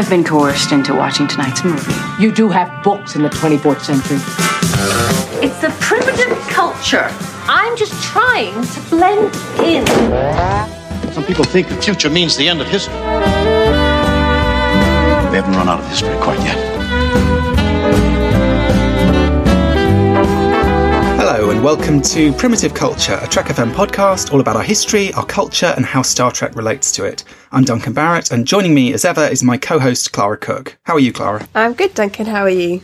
I've been coerced into watching tonight's movie. You do have books in the 24th century. It's a primitive culture. I'm just trying to blend in. Some people think the future means the end of history. We haven't run out of history quite yet. Welcome to Primitive Culture, a Trek FM podcast all about our history, our culture, and how Star Trek relates to it. I'm Duncan Barrett, and joining me as ever is my co host, Clara Cook. How are you, Clara? I'm good, Duncan. How are you?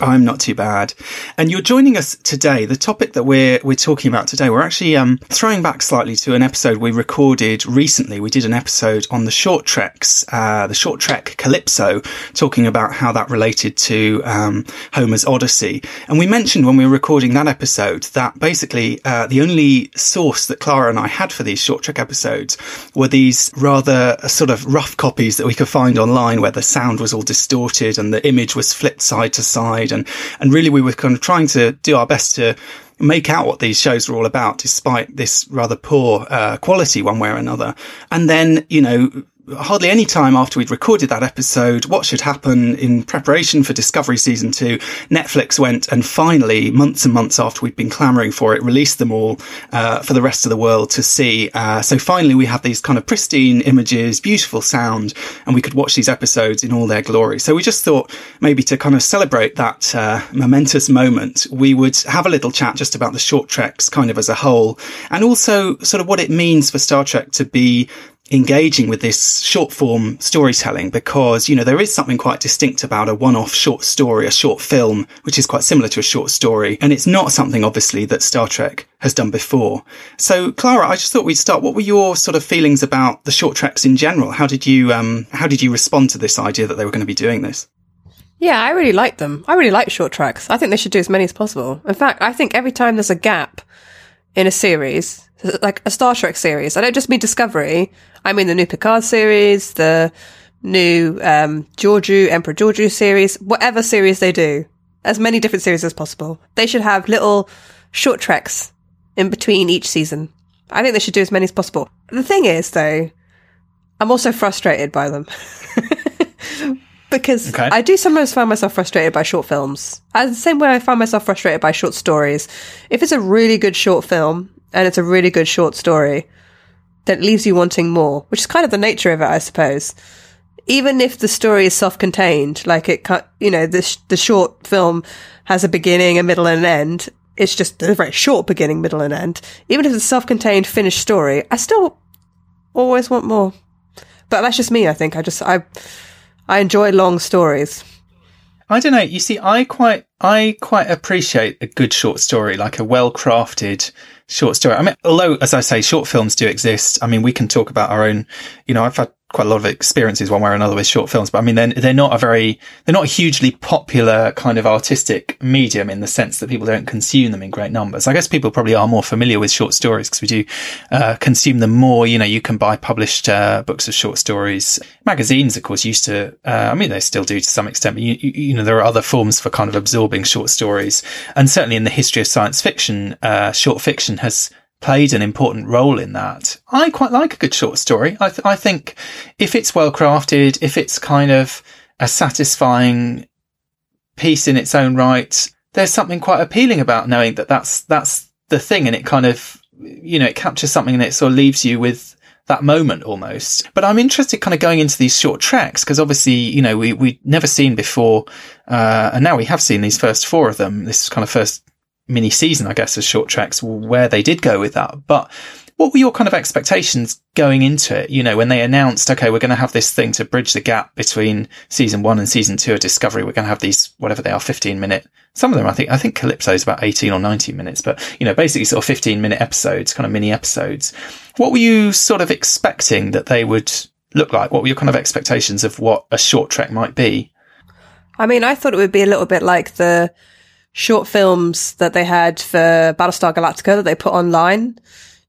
I'm not too bad. And you're joining us today. The topic that we're we're talking about today, we're actually um, throwing back slightly to an episode we recorded recently. We did an episode on the short treks, uh, the short trek Calypso, talking about how that related to um, Homer's Odyssey. And we mentioned when we were recording that episode that basically uh, the only source that Clara and I had for these short trek episodes were these rather uh, sort of rough copies that we could find online, where the sound was all distorted and the image was flipped side to side and and really we were kind of trying to do our best to make out what these shows were all about, despite this rather poor uh, quality one way or another. And then, you know, hardly any time after we'd recorded that episode, what should happen in preparation for Discovery season two, Netflix went and finally, months and months after we'd been clamoring for it, released them all uh, for the rest of the world to see. Uh, so finally, we have these kind of pristine images, beautiful sound, and we could watch these episodes in all their glory. So we just thought maybe to kind of celebrate that uh, momentous moment, we would have a little chat just about the short treks kind of as a whole, and also sort of what it means for Star Trek to be engaging with this short form storytelling because, you know, there is something quite distinct about a one off short story, a short film, which is quite similar to a short story. And it's not something, obviously, that Star Trek has done before. So, Clara, I just thought we'd start. What were your sort of feelings about the short treks in general? How did you, um, how did you respond to this idea that they were going to be doing this? Yeah, I really like them. I really like short treks. I think they should do as many as possible. In fact, I think every time there's a gap in a series, like a Star Trek series, I don't just mean Discovery. I mean the new Picard series, the new um, Georgiou, Emperor Georgiou series, whatever series they do, as many different series as possible. They should have little short treks in between each season. I think they should do as many as possible. The thing is, though, I'm also frustrated by them. because Okay. I do sometimes find myself frustrated by short films. As the same way I find myself frustrated by short stories. If it's a really good short film and it's a really good short story, that leaves you wanting more, which is kind of the nature of it, I suppose. Even if the story is self-contained, like it, you know, the sh- the short film has a beginning, a middle, and an end. It's just a very short beginning, middle, and end. Even if it's a self-contained, finished story, I still always want more. But that's just me. I think I just I I enjoy long stories. I don't know. You see, I quite, I quite appreciate a good short story, like a well-crafted short story. I mean, although, as I say, short films do exist. I mean, we can talk about our own, you know, I've had quite a lot of experiences one way or another with short films, but I mean, they're, they're not a very, they're not a hugely popular kind of artistic medium in the sense that people don't consume them in great numbers. I guess people probably are more familiar with short stories because we do, uh, consume them more. You know, you can buy published, uh, books of short stories. Magazines, of course, used to, uh, I mean, they still do to some extent, but you, you, you know, there are other forms for kind of absorbing short stories. And certainly in the history of science fiction, uh, short fiction has, played an important role in that. I quite like a good short story. I, th- I think if it's well crafted, if it's kind of a satisfying piece in its own right, there's something quite appealing about knowing that that's, that's the thing. And it kind of, you know, it captures something and it sort of leaves you with that moment almost. But I'm interested kind of going into these short treks because obviously, you know, we, we never seen before, uh, and now we have seen these first four of them, this kind of first mini season, I guess, as short treks, where they did go with that. But what were your kind of expectations going into it? You know, when they announced, okay, we're going to have this thing to bridge the gap between season one and season two of Discovery. We're going to have these, whatever they are, 15 minute, some of them, I think, I think Calypso is about 18 or 19 minutes, but, you know, basically sort of 15 minute episodes, kind of mini episodes. What were you sort of expecting that they would look like? What were your kind of expectations of what a short trek might be? I mean, I thought it would be a little bit like the short films that they had for Battlestar Galactica that they put online.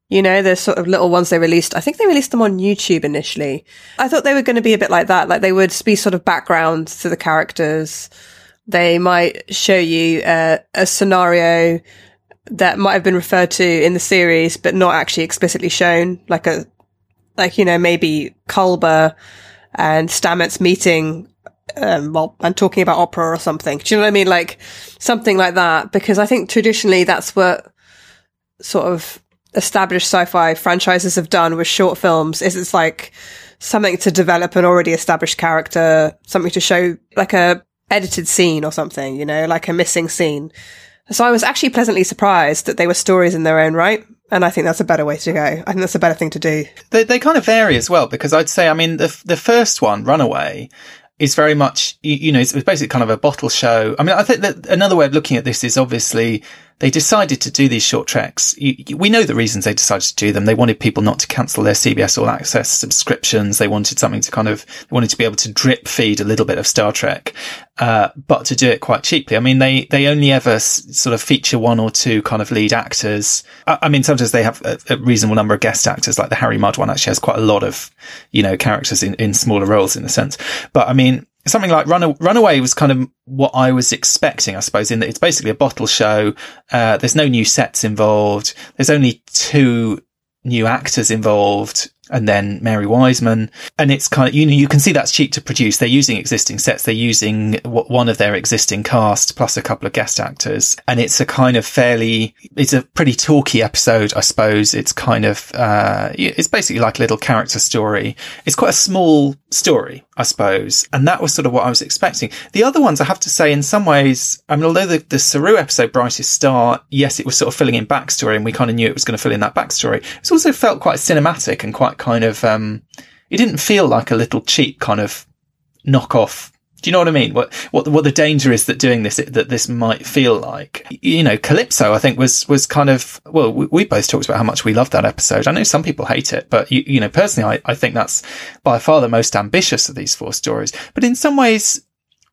You know, the sort of little ones they released. I think they released them on YouTube initially. I thought they were going to be a bit like that. Like they would be sort of background to the characters. They might show you uh, a scenario that might have been referred to in the series, but not actually explicitly shown. Like a, like, you know, maybe Culber and Stamets meeting um, well, and talking about opera or something. Do you know what I mean? Like something like that, because I think traditionally that's what sort of established sci-fi franchises have done with short films is it's like something to develop an already established character, something to show like a edited scene or something, you know, like a missing scene. So I was actually pleasantly surprised that they were stories in their own right. And I think that's a better way to go. I think that's a better thing to do. They, they kind of vary as well, because I'd say, I mean, the, the first one, Runaway, is very much, you, you know, it's, it's basically kind of a bottle show. I mean, I think that another way of looking at this is obviously they decided to do these short treks. We know the reasons they decided to do them. They wanted people not to cancel their CBS All Access subscriptions. They wanted something to kind of, they wanted to be able to drip feed a little bit of Star Trek, uh, but to do it quite cheaply. I mean, they, they only ever s- sort of feature one or two kind of lead actors. I, I mean, sometimes they have a, a, reasonable number of guest actors, like the Harry Mudd one actually has quite a lot of, you know, characters in, in smaller roles in a sense. But I mean, something like Run- Runaway was kind of what I was expecting, I suppose, in that it's basically a bottle show. Uh, there's no new sets involved. There's only two new actors involved and then Mary Wiseman. And it's kind of, you know, you can see that's cheap to produce. They're using existing sets. They're using one of their existing cast plus a couple of guest actors. And it's a kind of fairly, it's a pretty talky episode, I suppose. It's kind of, uh, it's basically like a little character story. It's quite a small story, I suppose. And that was sort of what I was expecting. The other ones, I have to say, in some ways, I mean, although the, the Saru episode, Brightest Star, yes, it was sort of filling in backstory and we kind of knew it was going to fill in that backstory. It's also felt quite cinematic and quite kind of, um, it didn't feel like a little cheap kind of knockoff. Do you know what I mean? What, what, what the danger is that doing this, that this might feel like, you know, Calypso, I think was, was kind of, well, we, we both talked about how much we loved that episode. I know some people hate it, but you, you know, personally, I, I think that's by far the most ambitious of these four stories. But in some ways,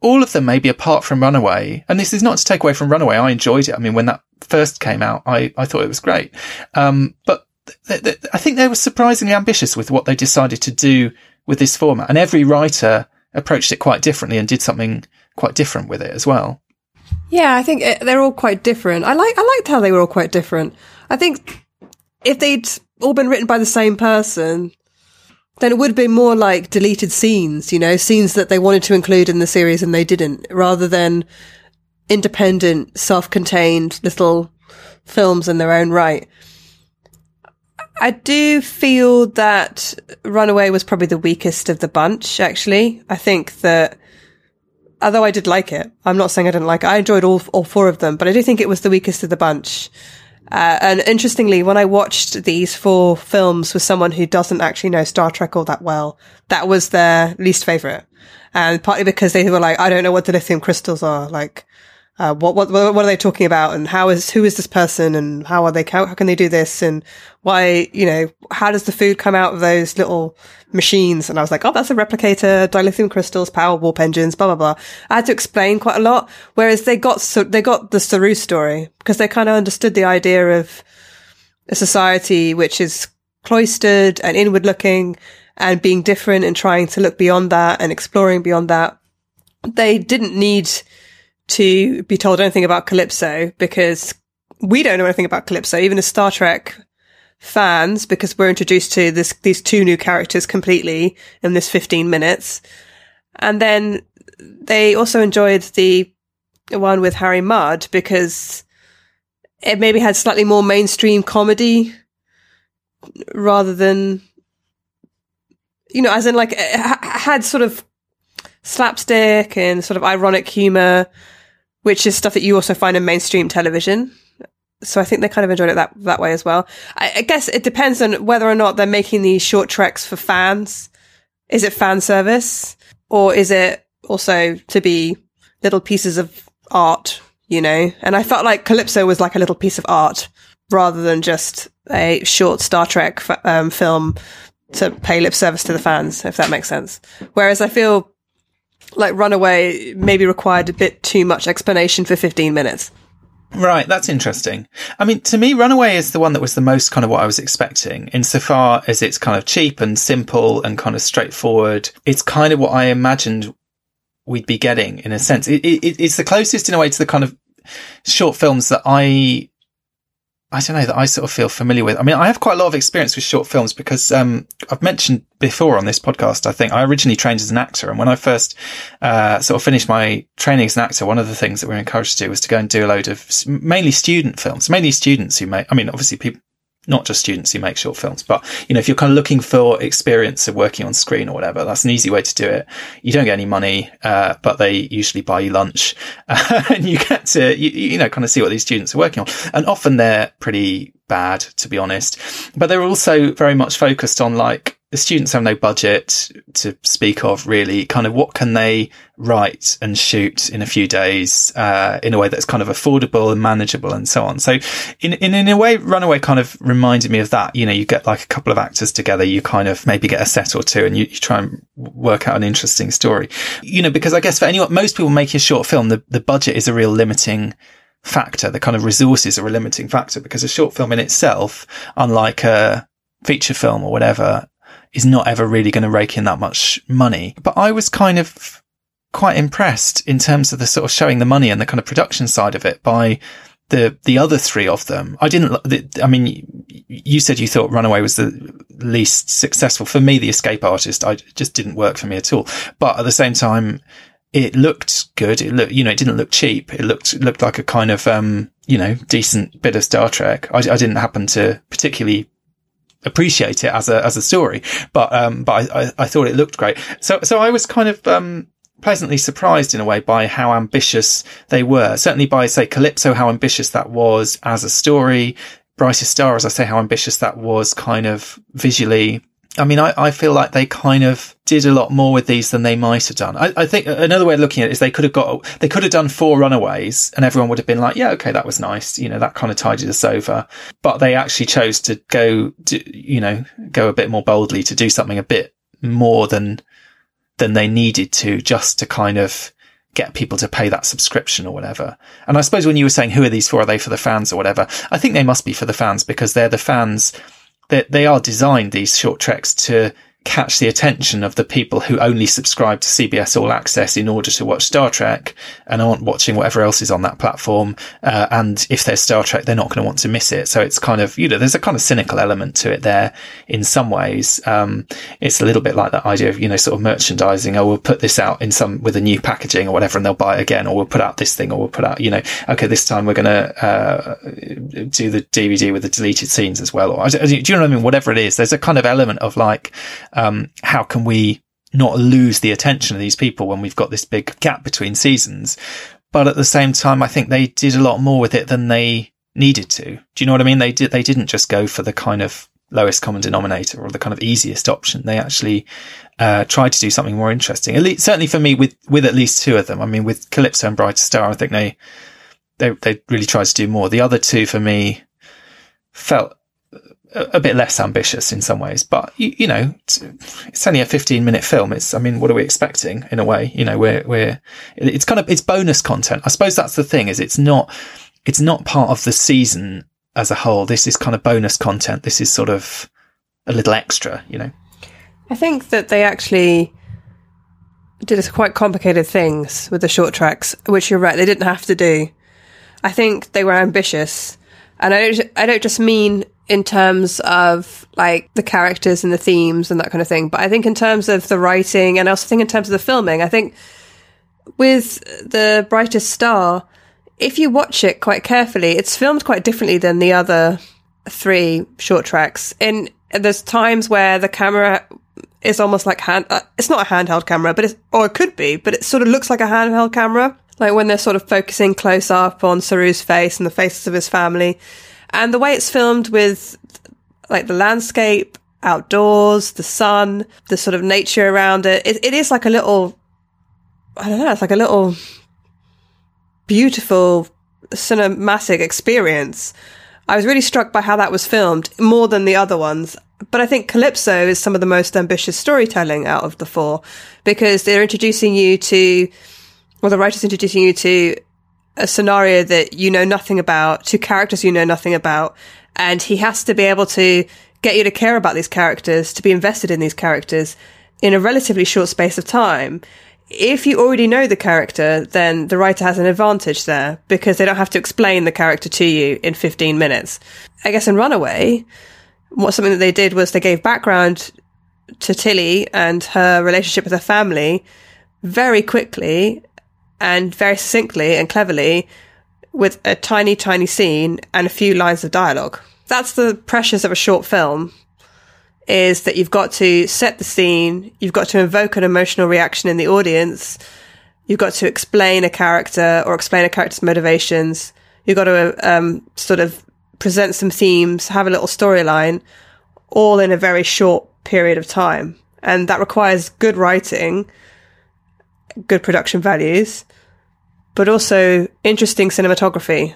all of them, maybe apart from Runaway, and this is not to take away from Runaway. I enjoyed it. I mean, when that first came out, I, I thought it was great. Um, but I think they were surprisingly ambitious with what they decided to do with this format. And every writer approached it quite differently and did something quite different with it as well. Yeah, I think it, they're all quite different. I like I liked how they were all quite different. I think if they'd all been written by the same person, then it would have been more like deleted scenes, you know, scenes that they wanted to include in the series and they didn't, rather than independent, self-contained little films in their own right. I do feel that Runaway was probably the weakest of the bunch, actually. I think that, although I did like it, I'm not saying I didn't like it. I enjoyed all, all four of them, but I do think it was the weakest of the bunch. Uh, and interestingly, when I watched these four films with someone who doesn't actually know Star Trek all that well, that was their least favorite. And partly because they were like, I don't know what dilithium crystals are. Like, uh, what, what, what are they talking about? And how is, who is this person? And how are they, how, how can they do this? And why, you know, how does the food come out of those little machines? And I was like, oh, that's a replicator, dilithium crystals, power warp engines, blah, blah, blah. I had to explain quite a lot. Whereas they got, so they got the Saru story because they kind of understood the idea of a society which is cloistered and inward looking and being different and trying to look beyond that and exploring beyond that. They didn't need to be told anything about Calypso because we don't know anything about Calypso, even as Star Trek fans, because we're introduced to this, these two new characters completely in this 15 minutes. And then they also enjoyed the one with Harry Mudd because it maybe had slightly more mainstream comedy rather than you know, as in like it had sort of slapstick and sort of ironic humor, which is stuff that you also find in mainstream television. So I think they kind of enjoyed it that that way as well. I, I guess it depends on whether or not they're making these short treks for fans. Is it fan service or is it also to be little pieces of art, you know? And I felt like Calypso was like a little piece of art rather than just a short Star Trek f- um, film to pay lip service to the fans, if that makes sense. Whereas I feel like Runaway maybe required a bit too much explanation for 15 minutes. Right, that's interesting. I mean, to me, Runaway is the one that was the most kind of what I was expecting, insofar as it's kind of cheap and simple and kind of straightforward. It's kind of what I imagined we'd be getting in a sense. It, it, it's the closest in a way to the kind of short films that I I don't know that I sort of feel familiar with. I mean, I have quite a lot of experience with short films because um, I've mentioned before on this podcast. I think I originally trained as an actor, and when I first uh, sort of finished my training as an actor, one of the things that we were encouraged to do was to go and do a load of mainly student films, mainly students who make. I mean, obviously people not just students who make short films, but you know, if you're kind of looking for experience of working on screen or whatever, that's an easy way to do it. You don't get any money, uh, but they usually buy you lunch uh, and you get to, you, you know, kind of see what these students are working on. And often they're pretty bad, to be honest, but they're also very much focused on like, the students have no budget to speak of really. Kind of what can they write and shoot in a few days uh, in a way that's kind of affordable and manageable and so on. So in, in in a way runaway kind of reminded me of that. You know you get like a couple of actors together you kind of maybe get a set or two and you, you try and work out an interesting story. You know because i guess for anyone most people making a short film the, the budget is a real limiting factor. The kind of resources are a limiting factor because a short film in itself unlike a feature film or whatever is not ever really going to rake in that much money. But I was kind of quite impressed in terms of the sort of showing the money and the kind of production side of it by the the other three of them. I didn't. I mean, you said you thought Runaway was the least successful. For me, The Escape Artist, I just didn't work for me at all. But at the same time, it looked good. It looked, you know, it didn't look cheap. It looked looked like a kind of um, you know, decent bit of Star Trek. I, I didn't happen to particularly appreciate it as a as a story, but um, but I, I, I thought it looked great. So so I was kind of um pleasantly surprised in a way by how ambitious they were. Certainly by say Calypso, how ambitious that was as a story. Brightest Star, as I say, how ambitious that was kind of visually. I mean, I, I feel like they kind of did a lot more with these than they might have done. I, I, think another way of looking at it is they could have got, they could have done four runaways and everyone would have been like, yeah, okay, that was nice. You know, that kind of tidied us over. But they actually chose to go, you know, go a bit more boldly to do something a bit more than, than they needed to just to kind of get people to pay that subscription or whatever. And I suppose when you were saying, who are these for? Are they for the fans or whatever? I think they must be for the fans because they're the fans they, they are designed these short treks to catch the attention of the people who only subscribe to CBS All Access in order to watch Star Trek and aren't watching whatever else is on that platform. Uh, and if there's Star Trek, they're not going to want to miss it. So it's kind of, you know, there's a kind of cynical element to it there in some ways. Um, it's a little bit like that idea of, you know, sort of merchandising. Oh, we'll put this out in some with a new packaging or whatever, and they'll buy it again, or we'll put out this thing, or we'll put out, you know, okay, this time we're going to, uh, do the DVD with the deleted scenes as well. Or do you know what I mean? Whatever it is, there's a kind of element of like, um, how can we not lose the attention of these people when we've got this big gap between seasons? But at the same time, I think they did a lot more with it than they needed to. Do you know what I mean? They did, they didn't just go for the kind of lowest common denominator or the kind of easiest option. They actually, uh, tried to do something more interesting. At least, certainly for me with, with at least two of them. I mean, with Calypso and Bright Star, I think they, they, they really tried to do more. The other two for me felt a bit less ambitious in some ways, but you, you, know, it's only a 15 minute film. It's, I mean, what are we expecting in a way? You know, we're, we're, it's kind of, it's bonus content. I suppose that's the thing is it's not, it's not part of the season as a whole. This is kind of bonus content. This is sort of a little extra, you know? I think that they actually did quite complicated things with the short treks, which you're right, they didn't have to do. I think they were ambitious. And I don't, I don't just mean in terms of like the characters and the themes and that kind of thing. But I think in terms of the writing and I also think in terms of the filming, I think with the brightest star, if you watch it quite carefully, it's filmed quite differently than the other three short treks. In there's times where the camera is almost like hand. Uh, it's not a handheld camera, but it's or it could be, but it sort of looks like a handheld camera. Like when they're sort of focusing close up on Saru's face and the faces of his family, and the way it's filmed with like the landscape outdoors, the sun, the sort of nature around it. It, it is like a little, I don't know, it's like a little beautiful cinematic experience. I was really struck by how that was filmed more than the other ones. But I think Calypso is some of the most ambitious storytelling out of the four because they're introducing you to, well, the writer's introducing you to a scenario that you know nothing about, to characters you know nothing about. And he has to be able to get you to care about these characters, to be invested in these characters in a relatively short space of time. If you already know the character, then the writer has an advantage there because they don't have to explain the character to you in 15 minutes. I guess in Runaway, what something that they did was they gave background to Tilly and her relationship with her family very quickly and very succinctly and cleverly with a tiny, tiny scene and a few lines of dialogue that's the pressures of a short film is that you've got to set the scene, you've got to invoke an emotional reaction in the audience, you've got to explain a character or explain a character's motivations, you've got to um, sort of present some themes, have a little storyline, all in a very short period of time. And that requires good writing, good production values, but also interesting cinematography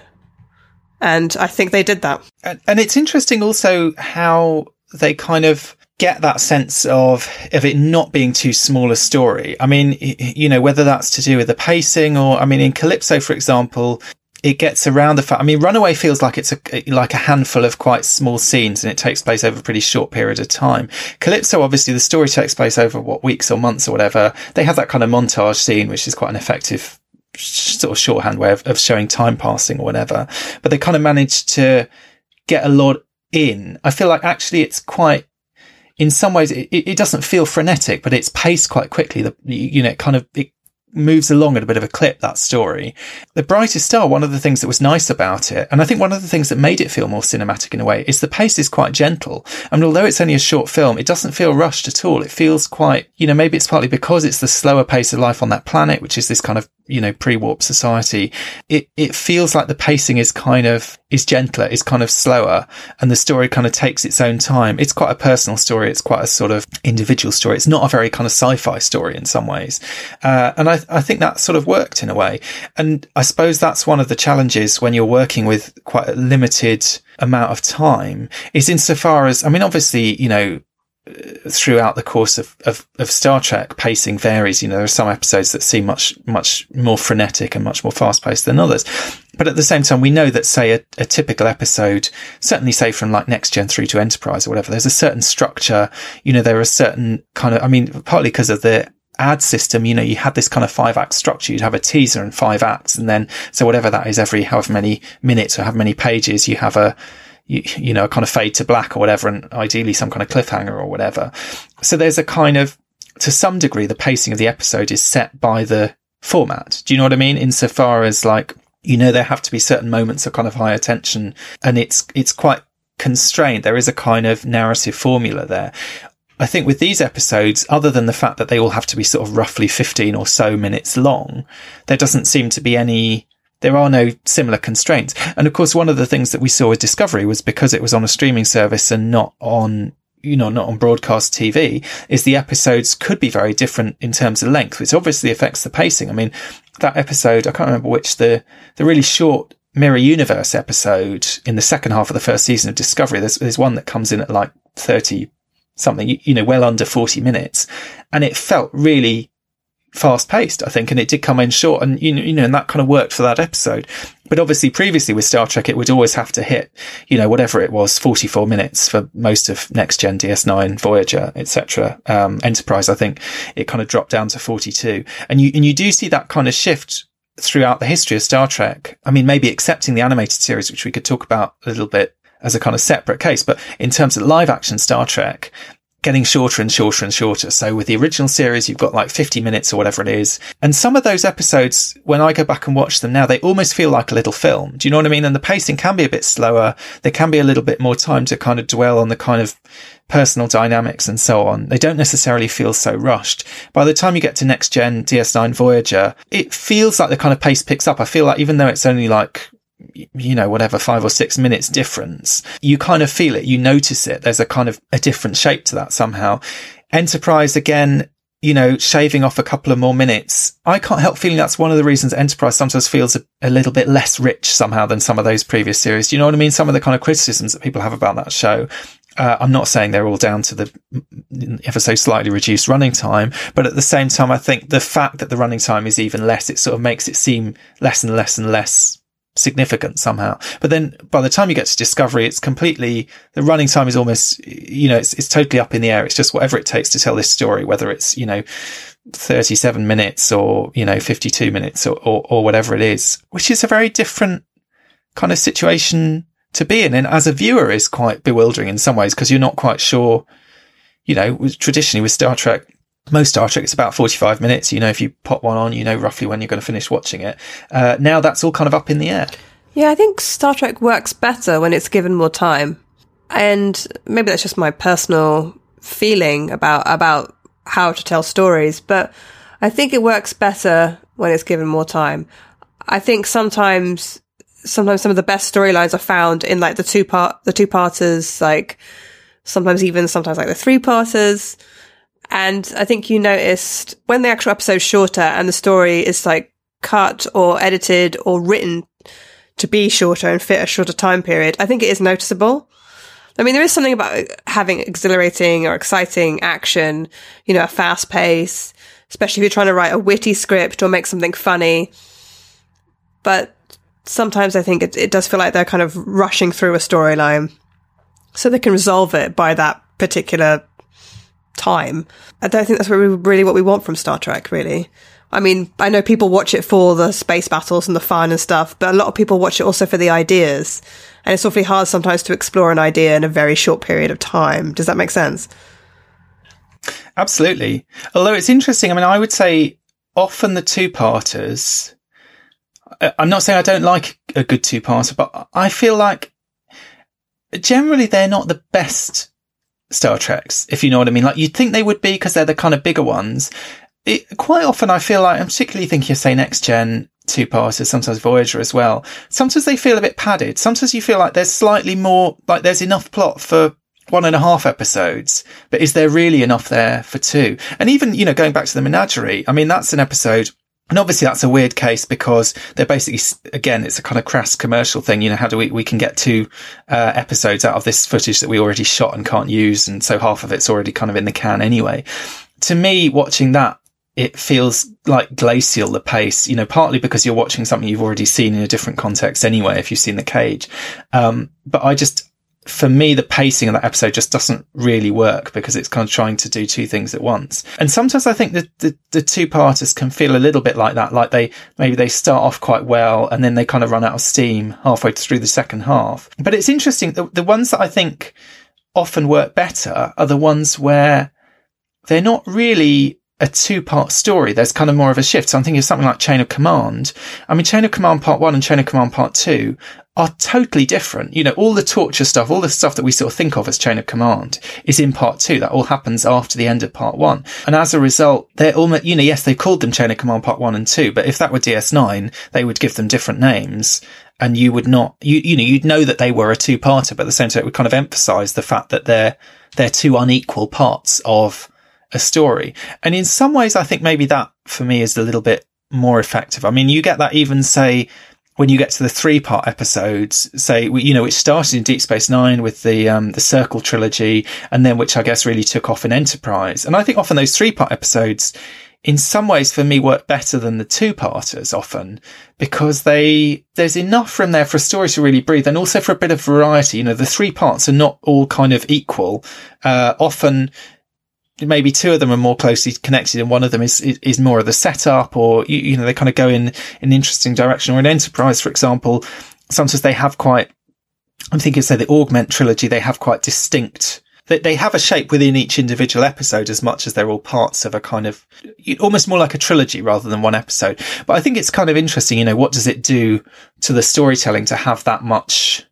and I think they did that. And, and it's interesting also how they kind of get that sense of of it not being too small a story. I mean, you know, whether that's to do with the pacing or, I mean, in Calypso, for example, it gets around the fact. I mean, Runaway feels like it's a like a handful of quite small scenes, and it takes place over a pretty short period of time. Calypso, obviously, the story takes place over what weeks or months or whatever. They have that kind of montage scene, which is quite an effective sort of shorthand way of, of showing time passing or whatever. But they kind of manage to get a lot in. I feel like actually it's quite, in some ways, it, it doesn't feel frenetic, but it's paced quite quickly. The, you know, it kind of, it moves along at a bit of a clip, that story. The Brightest Star, one of the things that was nice about it, and I think one of the things that made it feel more cinematic in a way, is the pace is quite gentle. I mean, although it's only a short film, it doesn't feel rushed at all. It feels quite, you know, maybe it's partly because it's the slower pace of life on that planet, which is this kind of, you know, pre-warp society. It, it feels like the pacing is kind of, is gentler, is kind of slower, and the story kind of takes its own time. It's quite a personal story. It's quite a sort of individual story. It's not a very kind of sci-fi story in some ways. Uh, and I, I think that sort of worked in a way. And I suppose that's one of the challenges when you're working with quite a limited amount of time is insofar as, I mean, obviously, you know, throughout the course of, of, of, Star Trek, pacing varies. You know, there are some episodes that seem much, much more frenetic and much more fast paced than others. But at the same time, we know that, say, a, a, typical episode, certainly say from like Next Gen through to Enterprise or whatever, there's a certain structure. You know, there are certain kind of, I mean, partly because of the ad system, you know, you had this kind of five act structure. You'd have a teaser and five acts. And then, so whatever that is, every however many minutes or however many pages, you have a, you, you know, a kind of fade to black or whatever, and ideally some kind of cliffhanger or whatever. So there's a kind of, to some degree, the pacing of the episode is set by the format. Do you know what I mean? Insofar as like, you know, there have to be certain moments of kind of high attention and it's, it's quite constrained. There is a kind of narrative formula there. I think with these episodes, other than the fact that they all have to be sort of roughly 15 or so minutes long, there doesn't seem to be any, there are no similar constraints. And of course, one of the things that we saw with Discovery was because it was on a streaming service and not on, you know, not on broadcast TV, is the episodes could be very different in terms of length, which obviously affects the pacing. I mean, that episode, I can't remember which, the, the really short Mirror Universe episode in the second half of the first season of Discovery, there's, there's one that comes in at like 30 something, you know, well under 40 minutes. And it felt really fast paced, I think, and it did come in short and, you know, you know, and that kind of worked for that episode. But obviously previously with Star Trek, it would always have to hit, you know, whatever it was, 44 minutes for most of next gen DS9, Voyager, etc. Um, Enterprise, I think it kind of dropped down to 42 and you, and you do see that kind of shift throughout the history of Star Trek. I mean, maybe accepting the animated series, which we could talk about a little bit as a kind of separate case. But in terms of live action Star Trek, getting shorter and shorter and shorter. So with the original series, you've got like 50 minutes or whatever it is. And some of those episodes, when I go back and watch them now, they almost feel like a little film. Do you know what I mean? And the pacing can be a bit slower. There can be a little bit more time to kind of dwell on the kind of personal dynamics and so on. They don't necessarily feel so rushed. By the time you get to next gen DS9 Voyager, it feels like the kind of pace picks up. I feel like even though it's only like you know, whatever, five or six minutes difference, you kind of feel it, you notice it. There's a kind of a different shape to that somehow. Enterprise again, you know, shaving off a couple of more minutes. I can't help feeling that's one of the reasons Enterprise sometimes feels a, a, little bit less rich somehow than some of those previous series. Do you know what I mean? Some of the kind of criticisms that people have about that show. Uh, I'm not saying they're all down to the ever so slightly reduced running time, but at the same time, I think the fact that the running time is even less, it sort of makes it seem less and less and less significant somehow. But then by the time you get to Discovery, it's completely, the running time is almost, you know, it's, it's totally up in the air. It's just whatever it takes to tell this story, whether it's, you know, 37 minutes or, you know, 52 minutes or, or, or whatever it is, which is a very different kind of situation to be in. And as a viewer is quite bewildering in some ways because you're not quite sure, you know, traditionally with Star Trek, most Star Trek it's about 45 minutes. You know, if you pop one on, you know roughly when you're going to finish watching it. Uh, now that's all kind of up in the air. Yeah, I think Star Trek works better when it's given more time. And maybe that's just my personal feeling about, about how to tell stories, but I think it works better when it's given more time. I think sometimes, sometimes some of the best storylines are found in like the two part, the two parters, like sometimes even sometimes like the three parters. And I think you noticed when the actual episode's shorter and the story is like cut or edited or written to be shorter and fit a shorter time period, I think it is noticeable. I mean, there is something about having exhilarating or exciting action, you know, a fast pace, especially if you're trying to write a witty script or make something funny. But sometimes I think it, it does feel like they're kind of rushing through a storyline so they can resolve it by that particular time. I don't think that's really what we want from Star Trek, really. I mean, I know people watch it for the space battles and the fun and stuff, but a lot of people watch it also for the ideas. And it's awfully hard sometimes to explore an idea in a very short period of time. Does that make sense? Absolutely. Although it's interesting, I mean, I would say often the two parters, uh, I'm not saying I don't like a good two parter, but I feel like generally they're not the best Star Treks, if you know what I mean. Like you'd think they would be because they're the kind of bigger ones. It, quite often I feel like I'm particularly thinking of say next gen two parters, sometimes Voyager as well. Sometimes they feel a bit padded. Sometimes you feel like there's slightly more, like there's enough plot for one and a half episodes, but is there really enough there for two? And even, you know, going back to the menagerie, I mean, that's an episode and obviously that's a weird case because they're basically, again, it's a kind of crass commercial thing. You know, how do we, we can get two, uh, episodes out of this footage that we already shot and can't use. And so half of it's already kind of in the can anyway. To me, watching that, it feels like glacial, the pace, you know, partly because you're watching something you've already seen in a different context anyway, if you've seen the cage. Um, but I just, for me, the pacing of that episode just doesn't really work because it's kind of trying to do two things at once. And sometimes I think that the, the two parters can feel a little bit like that. Like they, maybe they start off quite well and then they kind of run out of steam halfway through the second half. But it's interesting. The, the ones that I think often work better are the ones where they're not really a two part story. There's kind of more of a shift. So I'm thinking of something like Chain of Command. I mean, Chain of Command part one and Chain of Command part two are totally different. You know, all the torture stuff, all the stuff that we sort of think of as Chain of Command is in part two. That all happens after the end of part one. And as a result, they're almost, you know, yes, they called them Chain of Command part one and two, but if that were DS9, they would give them different names and you would not, you, you know, you'd know that they were a two parter, but at the same time, it would kind of emphasize the fact that they're, they're two unequal parts of a story. And in some ways, I think maybe that for me is a little bit more effective. I mean, you get that even say when you get to the three part episodes, say, you know, which started in Deep Space Nine with the, um, the Circle trilogy and then which I guess really took off in Enterprise. And I think often those three part episodes, in some ways for me work better than the two parters often because they, there's enough from there for a story to really breathe and also for a bit of variety. You know, the three parts are not all kind of equal. Uh, often, maybe two of them are more closely connected and one of them is, is, more of the setup or, you, you, know, they kind of go in, in an interesting direction or an enterprise, for example, sometimes they have quite, I'm thinking, say the augment trilogy, they have quite distinct, they, they have a shape within each individual episode as much as they're all parts of a kind of almost more like a trilogy rather than one episode. But I think it's kind of interesting, you know, what does it do to the storytelling to have that much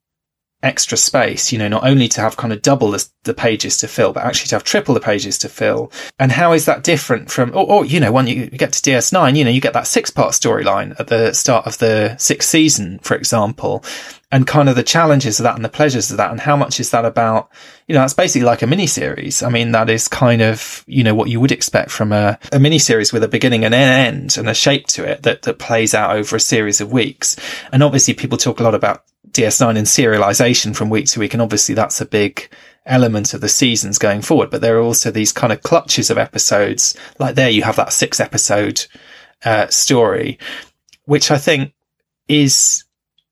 extra space, you know, not only to have kind of double the, the, pages to fill, but actually to have triple the pages to fill. And how is that different from, or, or you know, when you get to DS9, you know, you get that six part storyline at the start of the sixth season, for example, and kind of the challenges of that and the pleasures of that. And how much is that about, you know, that's basically like a mini series. I mean, that is kind of, you know, what you would expect from a, a mini series with a beginning and an end and a shape to it that, that plays out over a series of weeks. And obviously people talk a lot about DS9 and serialization from week to week. And obviously that's a big element of the seasons going forward. But there are also these kind of clutches of episodes. Like there you have that six episode, uh, story, which I think is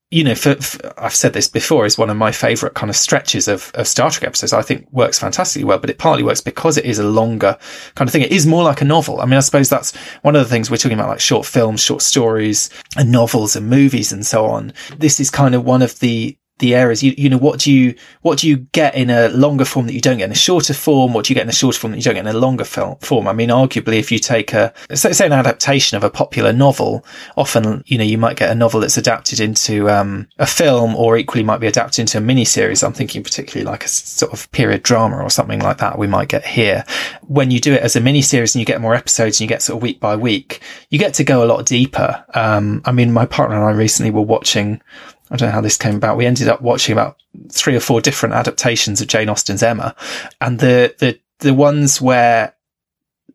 you know, for, for, I've said this before, is one of my favorite kind of stretches of, of Star Trek episodes. I think works fantastically well, but it partly works because it is a longer kind of thing. It is more like a novel. I mean, I suppose that's one of the things we're talking about, like short films, short stories and novels and movies and so on. This is kind of one of the, the areas. You you know what do you what do you get in a longer form that you don't get? In a shorter form what do you get in a shorter form that you don't get in a longer form? I mean arguably if you take a say, say an adaptation of a popular novel often you know you might get a novel that's adapted into um, a film or equally might be adapted into a mini series i'm thinking particularly like a sort of period drama or something like that we might get here. When you do it as a mini series and you get more episodes and you get sort of week by week you get to go a lot deeper. Um, i mean my partner and i recently were watching I don't know how this came about. We ended up watching about three or four different adaptations of Jane Austen's Emma and the, the, the ones where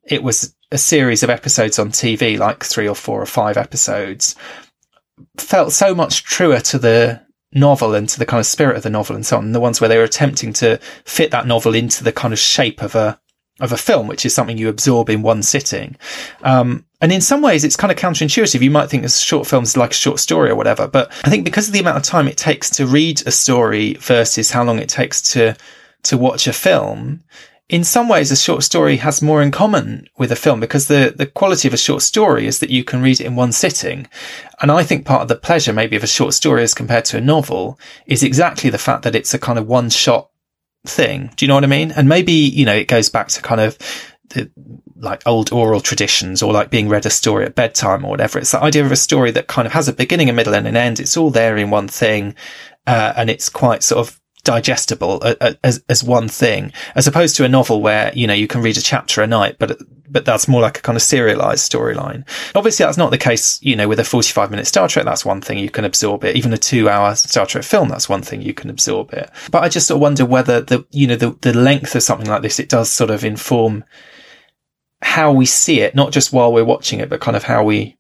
it was a series of episodes on TV, like three or four or five episodes felt so much truer to the novel and to the kind of spirit of the novel and so on. And the ones where they were attempting to fit that novel into the kind of shape of a, of a film, which is something you absorb in one sitting. Um, and in some ways, it's kind of counterintuitive. You might think a short film is like a short story or whatever, but I think because of the amount of time it takes to read a story versus how long it takes to, to watch a film, in some ways, a short story has more in common with a film because the, the quality of a short story is that you can read it in one sitting. And I think part of the pleasure maybe of a short story as compared to a novel is exactly the fact that it's a kind of one shot thing. Do you know what I mean? And maybe, you know, it goes back to kind of the, like old oral traditions or like being read a story at bedtime or whatever. It's the idea of a story that kind of has a beginning, a middle and an end. It's all there in one thing. Uh, and it's quite sort of digestible uh, uh, as, as one thing, as opposed to a novel where, you know, you can read a chapter a night, but, but that's more like a kind of serialized storyline. Obviously, that's not the case, you know, with a 45 minute Star Trek. That's one thing you can absorb it. Even a two hour Star Trek film, that's one thing you can absorb it. But I just sort of wonder whether the, you know, the, the length of something like this, it does sort of inform how we see it, not just while we're watching it, but kind of how we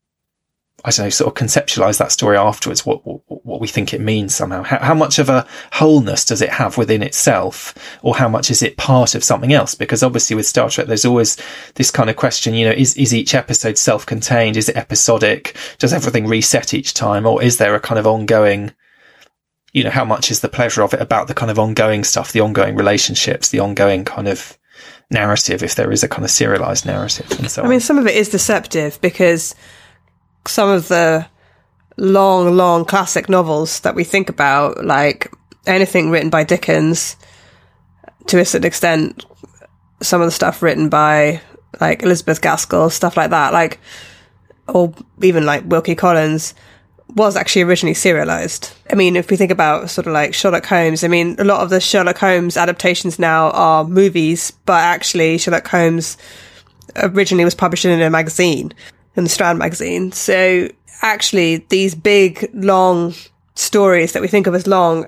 I don't know, sort of conceptualize that story afterwards, what, what, what we think it means somehow. How, how, much of a wholeness does it have within itself? Or how much is it part of something else? Because obviously with Star Trek, there's always this kind of question, you know, is, is each episode self-contained? Is it episodic? Does everything reset each time? Or is there a kind of ongoing, you know, how much is the pleasure of it about the kind of ongoing stuff, the ongoing relationships, the ongoing kind of narrative, if there is a kind of serialized narrative and so on? I mean, some of it is deceptive because some of the long, long classic novels that we think about, like anything written by Dickens, to a certain extent, some of the stuff written by like Elizabeth Gaskell, stuff like that, like, or even like Wilkie Collins, was actually originally serialized. I mean, if we think about sort of like Sherlock Holmes, I mean, a lot of the Sherlock Holmes adaptations now are movies, but actually Sherlock Holmes originally was published in a magazine in the Strand magazine. So actually, these big, long stories that we think of as long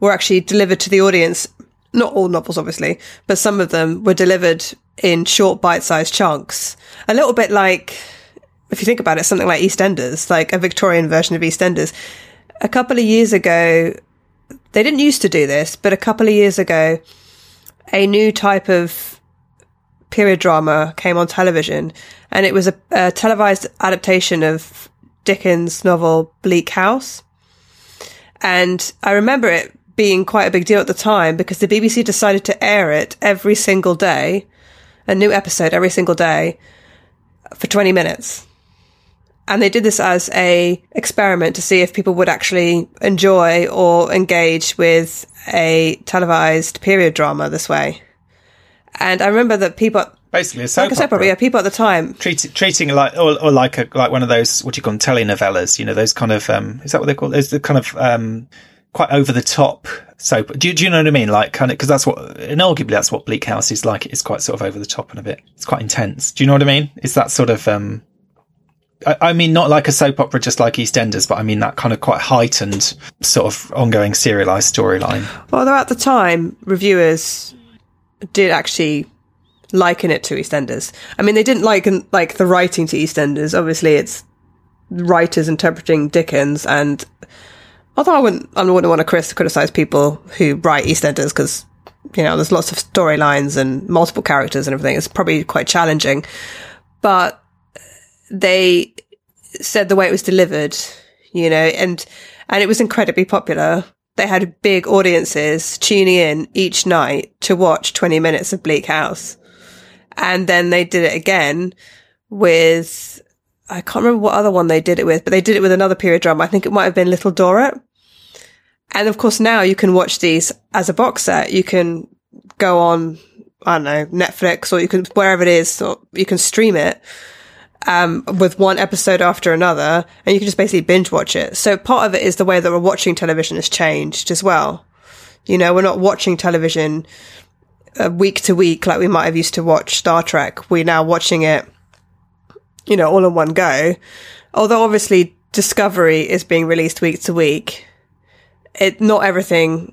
were actually delivered to the audience. Not all novels, obviously, but some of them were delivered in short, bite-sized chunks. A little bit like, if you think about it, something like EastEnders, like a Victorian version of EastEnders. A couple of years ago, they didn't used to do this, but a couple of years ago, a new type of period drama came on television, and it was a, a televised adaptation of Dickens' novel Bleak House. And I remember it being quite a big deal at the time because the BBC decided to air it every single day, a new episode every single day for 20 minutes. And they did this as a experiment to see if people would actually enjoy or engage with a televised period drama this way. And I remember that people, Basically, a soap like a soap opera. opera, yeah, people at the time, Treat, treating like or, or like a like one of those what do you call them telenovelas you know those kind of um is that what they call those the kind of um quite over the top soap. Do, you- do you know what I mean? Like kind of because that's what and arguably that's what Bleak House is like. It's quite sort of over the top and a bit it's quite intense. Do you know what I mean? It's that sort of um I, mean not like a soap opera just like EastEnders but I mean that kind of quite heightened sort of ongoing serialized storyline. Although at the time reviewers did actually liken it to EastEnders. I mean, they didn't liken like the writing to EastEnders. Obviously, it's writers interpreting Dickens, and although I wouldn't, I wouldn't want to criticize people who write EastEnders because you know there's lots of storylines and multiple characters and everything. It's probably quite challenging, but they said the way it was delivered, you know, and and it was incredibly popular. They had big audiences tuning in each night to watch 20 minutes of Bleak House. And then they did it again with, I can't remember what other one they did it with, but they did it with another period drama. I think it might have been Little Dorrit. And of course, now you can watch these as a box set. You can go on, I don't know, Netflix or you can, wherever it is, or you can stream it um, with one episode after another, and you can just basically binge watch it. So part of it is the way that we're watching television has changed as well. You know, we're not watching television uh, week to week like we might have used to watch Star Trek. We're now watching it, you know, all in one go. Although obviously Discovery is being released week to week, it not everything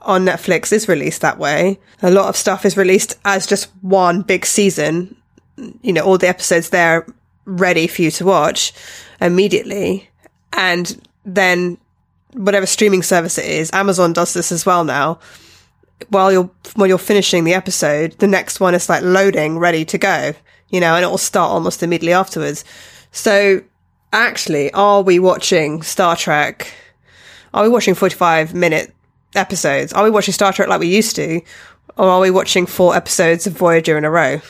on Netflix is released that way. A lot of stuff is released as just one big season. You know, all the episodes there ready for you to watch immediately. And then whatever streaming service it is, Amazon does this as well now. While you're, when you're finishing the episode, the next one is like loading, ready to go, you know, and it will start almost immediately afterwards. So actually, are we watching Star Trek? Are we watching 45 minute episodes? Are we watching Star Trek like we used to? Or are we watching four episodes of Voyager in a row?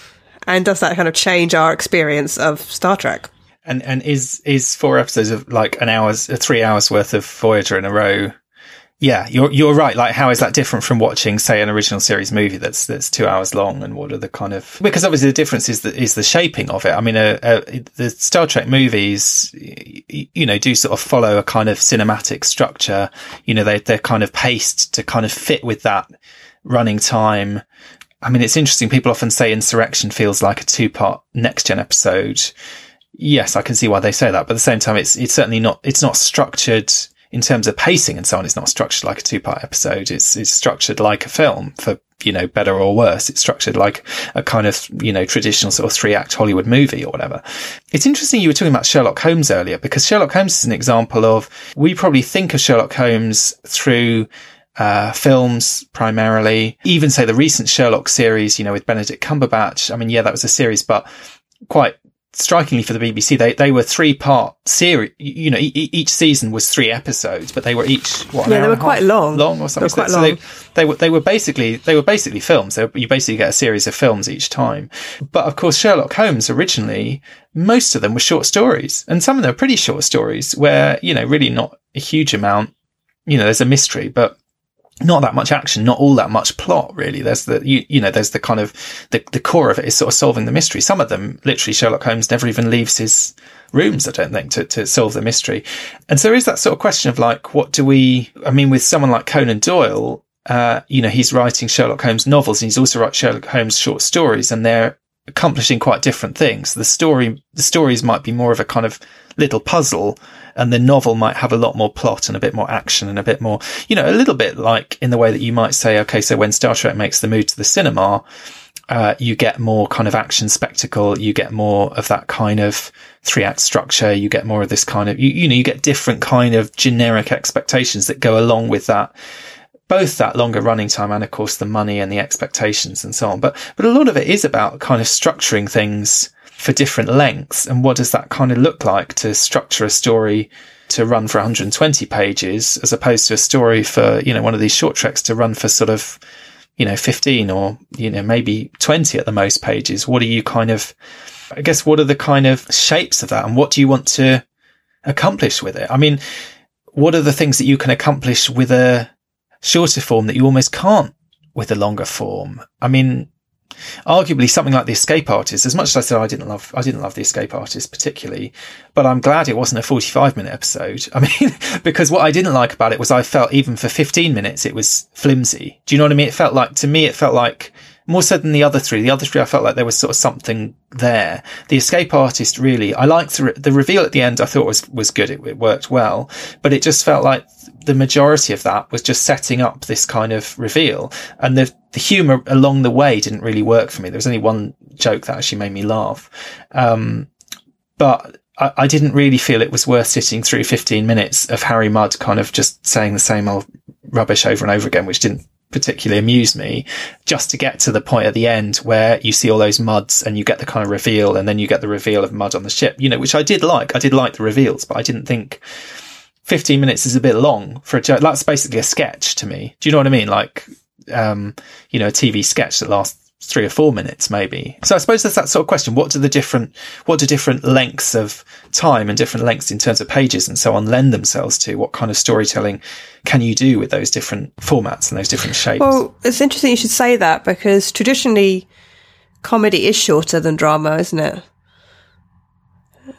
And does that kind of change our experience of Star Trek? and and is is four episodes of like an hour's uh, three hours worth of Voyager in a row yeah, you're you're right. Like, how is that different from watching, say, an original series movie that's that's two hours long? And what are the kind of because obviously the difference is the is the shaping of it. I mean, uh, uh, the Star Trek movies, you know, do sort of follow a kind of cinematic structure. You know, they they're kind of paced to kind of fit with that running time. I mean, it's interesting. People often say Insurrection feels like a two part next gen episode. Yes, I can see why they say that, but at the same time, it's it's certainly not it's not structured in terms of pacing and so on, it's not structured like a two part episode. It's, it's structured like a film for, you know, better or worse. It's structured like a kind of, you know, traditional sort of three act Hollywood movie or whatever. It's interesting you were talking about Sherlock Holmes earlier because Sherlock Holmes is an example of, we probably think of Sherlock Holmes through uh, films primarily, even say the recent Sherlock series, you know, with Benedict Cumberbatch. I mean, yeah, that was a series, but quite strikingly for the BBC, they, they were three part series. You know, e- each season was three episodes, but they were each what? Yeah, they were quite long. long or something. They were quite so long. They, they were they were basically they were basically films. They were, you basically get a series of films each time. But of course, Sherlock Holmes originally most of them were short stories, and some of them are pretty short stories where you know really not a huge amount. You know, there's a mystery, but not that much action, not all that much plot, really. There's the, you, you know, there's the kind of, the, the core of it is sort of solving the mystery. Some of them, literally, Sherlock Holmes never even leaves his rooms, I don't think, to, to solve the mystery. And so there is that sort of question of like, what do we, I mean, with someone like Conan Doyle, uh, you know, he's writing Sherlock Holmes novels and he's also writing Sherlock Holmes short stories and they're accomplishing quite different things. The story, the stories might be more of a kind of little puzzle and the novel might have a lot more plot and a bit more action and a bit more, you know, a little bit like in the way that you might say, okay, so when Star Trek makes the move to the cinema, uh, you get more kind of action spectacle. You get more of that kind of three act structure. You get more of this kind of, you, you know, you get different kind of generic expectations that go along with that. Both that longer running time and of course the money and the expectations and so on. But, but a lot of it is about kind of structuring things for different lengths. And what does that kind of look like to structure a story to run for 120 pages as opposed to a story for, you know, one of these short treks to run for sort of, you know, 15 or, you know, maybe 20 at the most pages. What are you kind of, I guess what are the kind of shapes of that and what do you want to accomplish with it? I mean, what are the things that you can accomplish with a shorter form that you almost can't with a longer form? I mean, arguably something like the escape artist as much as i said i didn't love i didn't love the escape artist particularly but i'm glad it wasn't a 45 minute episode. I mean because what i didn't like about it was i felt even for 15 minutes it was flimsy. Do you know what i mean? It felt like to me it felt like more so than the other three. The other three, I felt like there was sort of something there. The escape artist, really, I liked the, the reveal at the end. I thought was was good. It, it, worked well, but it just felt like the majority of that was just setting up this kind of reveal, and the the humor along the way didn't really work for me. There was only one joke that actually made me laugh, um, but. I didn't really feel it was worth sitting through 15 minutes of Harry Mudd kind of just saying the same old rubbish over and over again, which didn't particularly amuse me just to get to the point at the end where you see all those Mudds and you get the kind of reveal and then you get the reveal of Mudd on the ship, you know, which I did like. I did like the reveals, but I didn't think 15 minutes is a bit long for a joke. That's basically a sketch to me. Do you know what I mean? Like, um, you know, a TV sketch that lasts three or four minutes maybe. So I suppose there's that sort of question. What do the different, what do different lengths of time and different lengths in terms of pages and so on lend themselves to? What kind of storytelling can you do with those different formats and those different shapes? Well, it's interesting you should say that because traditionally comedy is shorter than drama, isn't it?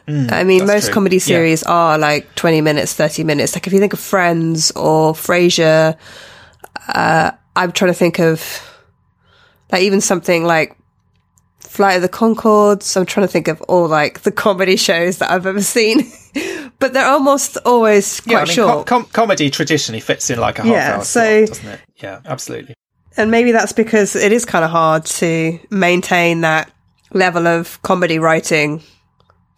Mm, I mean, most true. comedy series yeah. are like 20 minutes, 30 minutes. Like if you think of Friends or Frasier, uh, I'm trying to think of like even something like Flight of the Conchords. I'm trying to think of all like the comedy shows that I've ever seen, but they're almost always quite yeah, I mean, short. Com- com- comedy traditionally fits in like a half Yeah, hour so- doesn't it? Yeah, absolutely. And maybe that's because it is kind of hard to maintain that level of comedy writing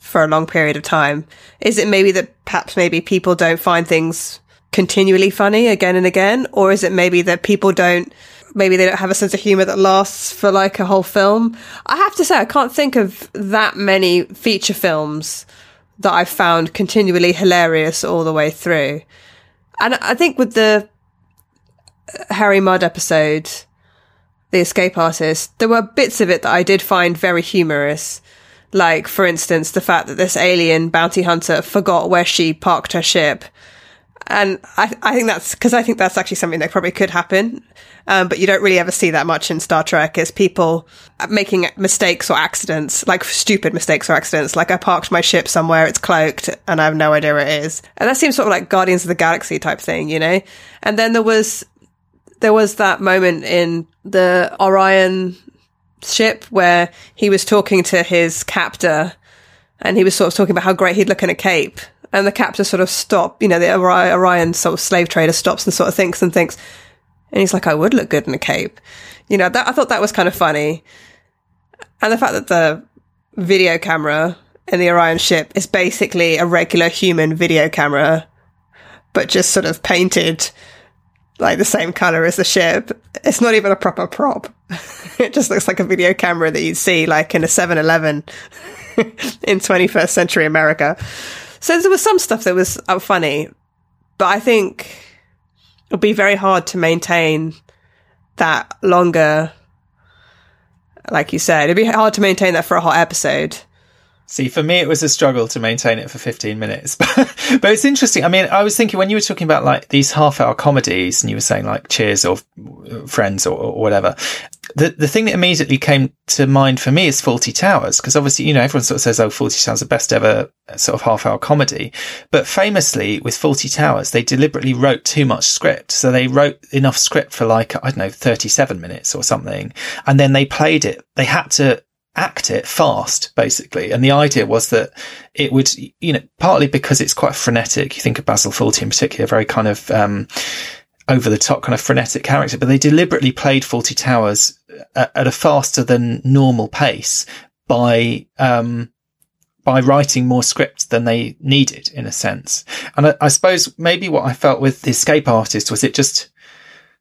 for a long period of time. Is it maybe that perhaps maybe people don't find things continually funny again and again? Or is it maybe that people don't, maybe they don't have a sense of humor that lasts for like a whole film? I have to say, I can't think of that many feature films that I've found continually hilarious all the way through. And I think with the uh, Harry Mudd episode, The Escape Artist, there were bits of it that I did find very humorous. Like, for instance, the fact that this alien bounty hunter forgot where she parked her ship. And I, I think that's, cause I think that's actually something that probably could happen. Um, but you don't really ever see that much in Star Trek is people making mistakes or accidents, like stupid mistakes or accidents. Like I parked my ship somewhere, it's cloaked and I have no idea where it is. And that seems sort of like Guardians of the Galaxy type thing, you know? And then there was, there was that moment in the Orion ship where he was talking to his captor and he was sort of talking about how great he'd look in a cape. And the captor sort of stopped, you know, the Orion sort of slave trader stops and sort of thinks and thinks. And he's like, I would look good in a cape. You know, that, I thought that was kind of funny. And the fact that the video camera in the Orion ship is basically a regular human video camera, but just sort of painted like the same color as the ship. It's not even a proper prop. it just looks like a video camera that you'd see like in a 7-Eleven in 21st century America. So there was some stuff that was uh, funny, but I think it'll be very hard to maintain that longer. Like you said, it'd be hard to maintain that for a whole episode. See, for me, it was a struggle to maintain it for 15 minutes. but it's interesting. I mean, I was thinking when you were talking about like these half hour comedies and you were saying like Cheers or uh, Friends or, or whatever, the, the thing that immediately came to mind for me is Fawlty Towers. Cause obviously, you know, everyone sort of says, oh, Fawlty Towers the best ever uh, sort of half hour comedy. But famously with Fawlty Towers, they deliberately wrote too much script. So they wrote enough script for like, I don't know, 37 minutes or something. And then they played it. They had to act it fast, basically. And the idea was that it would, you know, partly because it's quite frenetic. You think of Basil Fawlty in particular, very kind of, um, over the top kind of frenetic character, but they deliberately played Fawlty Towers at, at a faster than normal pace by, um, by writing more script than they needed in a sense. And I, I suppose maybe what I felt with the escape artist was it just,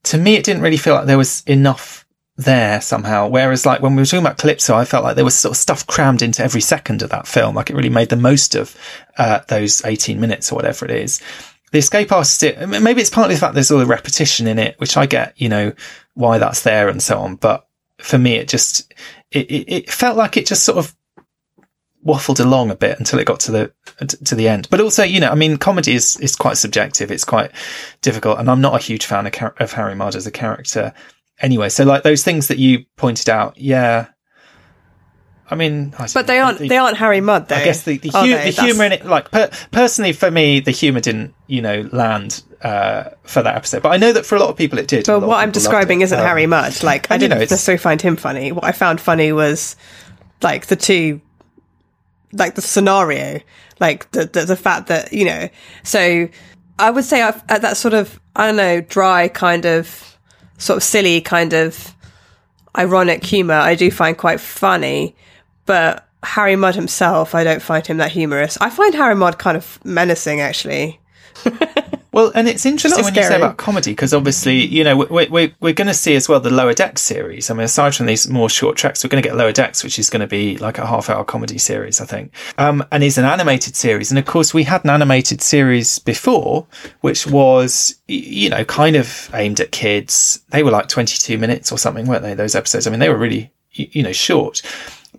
to me, it didn't really feel like there was enough there somehow. Whereas like when we were talking about Calypso, I felt like there was sort of stuff crammed into every second of that film. Like it really made the most of, uh, those 18 minutes or whatever it is. The escape artist, it, maybe it's partly the fact there's all the repetition in it, which I get, you know, why that's there and so on. But for me, it just, it, it, it felt like it just sort of waffled along a bit until it got to the to the end. But also, you know, I mean, comedy is is quite subjective. It's quite difficult, and I'm not a huge fan of, of Harry Mudd as a character anyway. So, like those things that you pointed out, yeah. I mean, I but they aren't the, they aren't Harry Mudd though. I guess the the, hu- the humor in it, like per- personally for me, the humor didn't you know land uh, for that episode. But I know that for a lot of people it did. But what I'm describing isn't um, Harry Mudd. Like I didn't you know, necessarily find him funny. What I found funny was like the two, like the scenario, like the the, the fact that you know. So I would say I've, at that sort of I don't know dry kind of sort of silly kind of ironic humor, I do find quite funny. But Harry Mudd himself, I don't find him that humorous. I find Harry Mudd kind of menacing, actually. well, and it's interesting when scary. you say about comedy because obviously, you know, we're we're, we're going to see as well the Lower Decks series. I mean, aside from these more short treks, we're going to get Lower Decks, which is going to be like a half-hour comedy series, I think, um, and is an animated series. And of course, we had an animated series before, which was you know kind of aimed at kids. They were like twenty-two minutes or something, weren't they? Those episodes. I mean, they were really you know short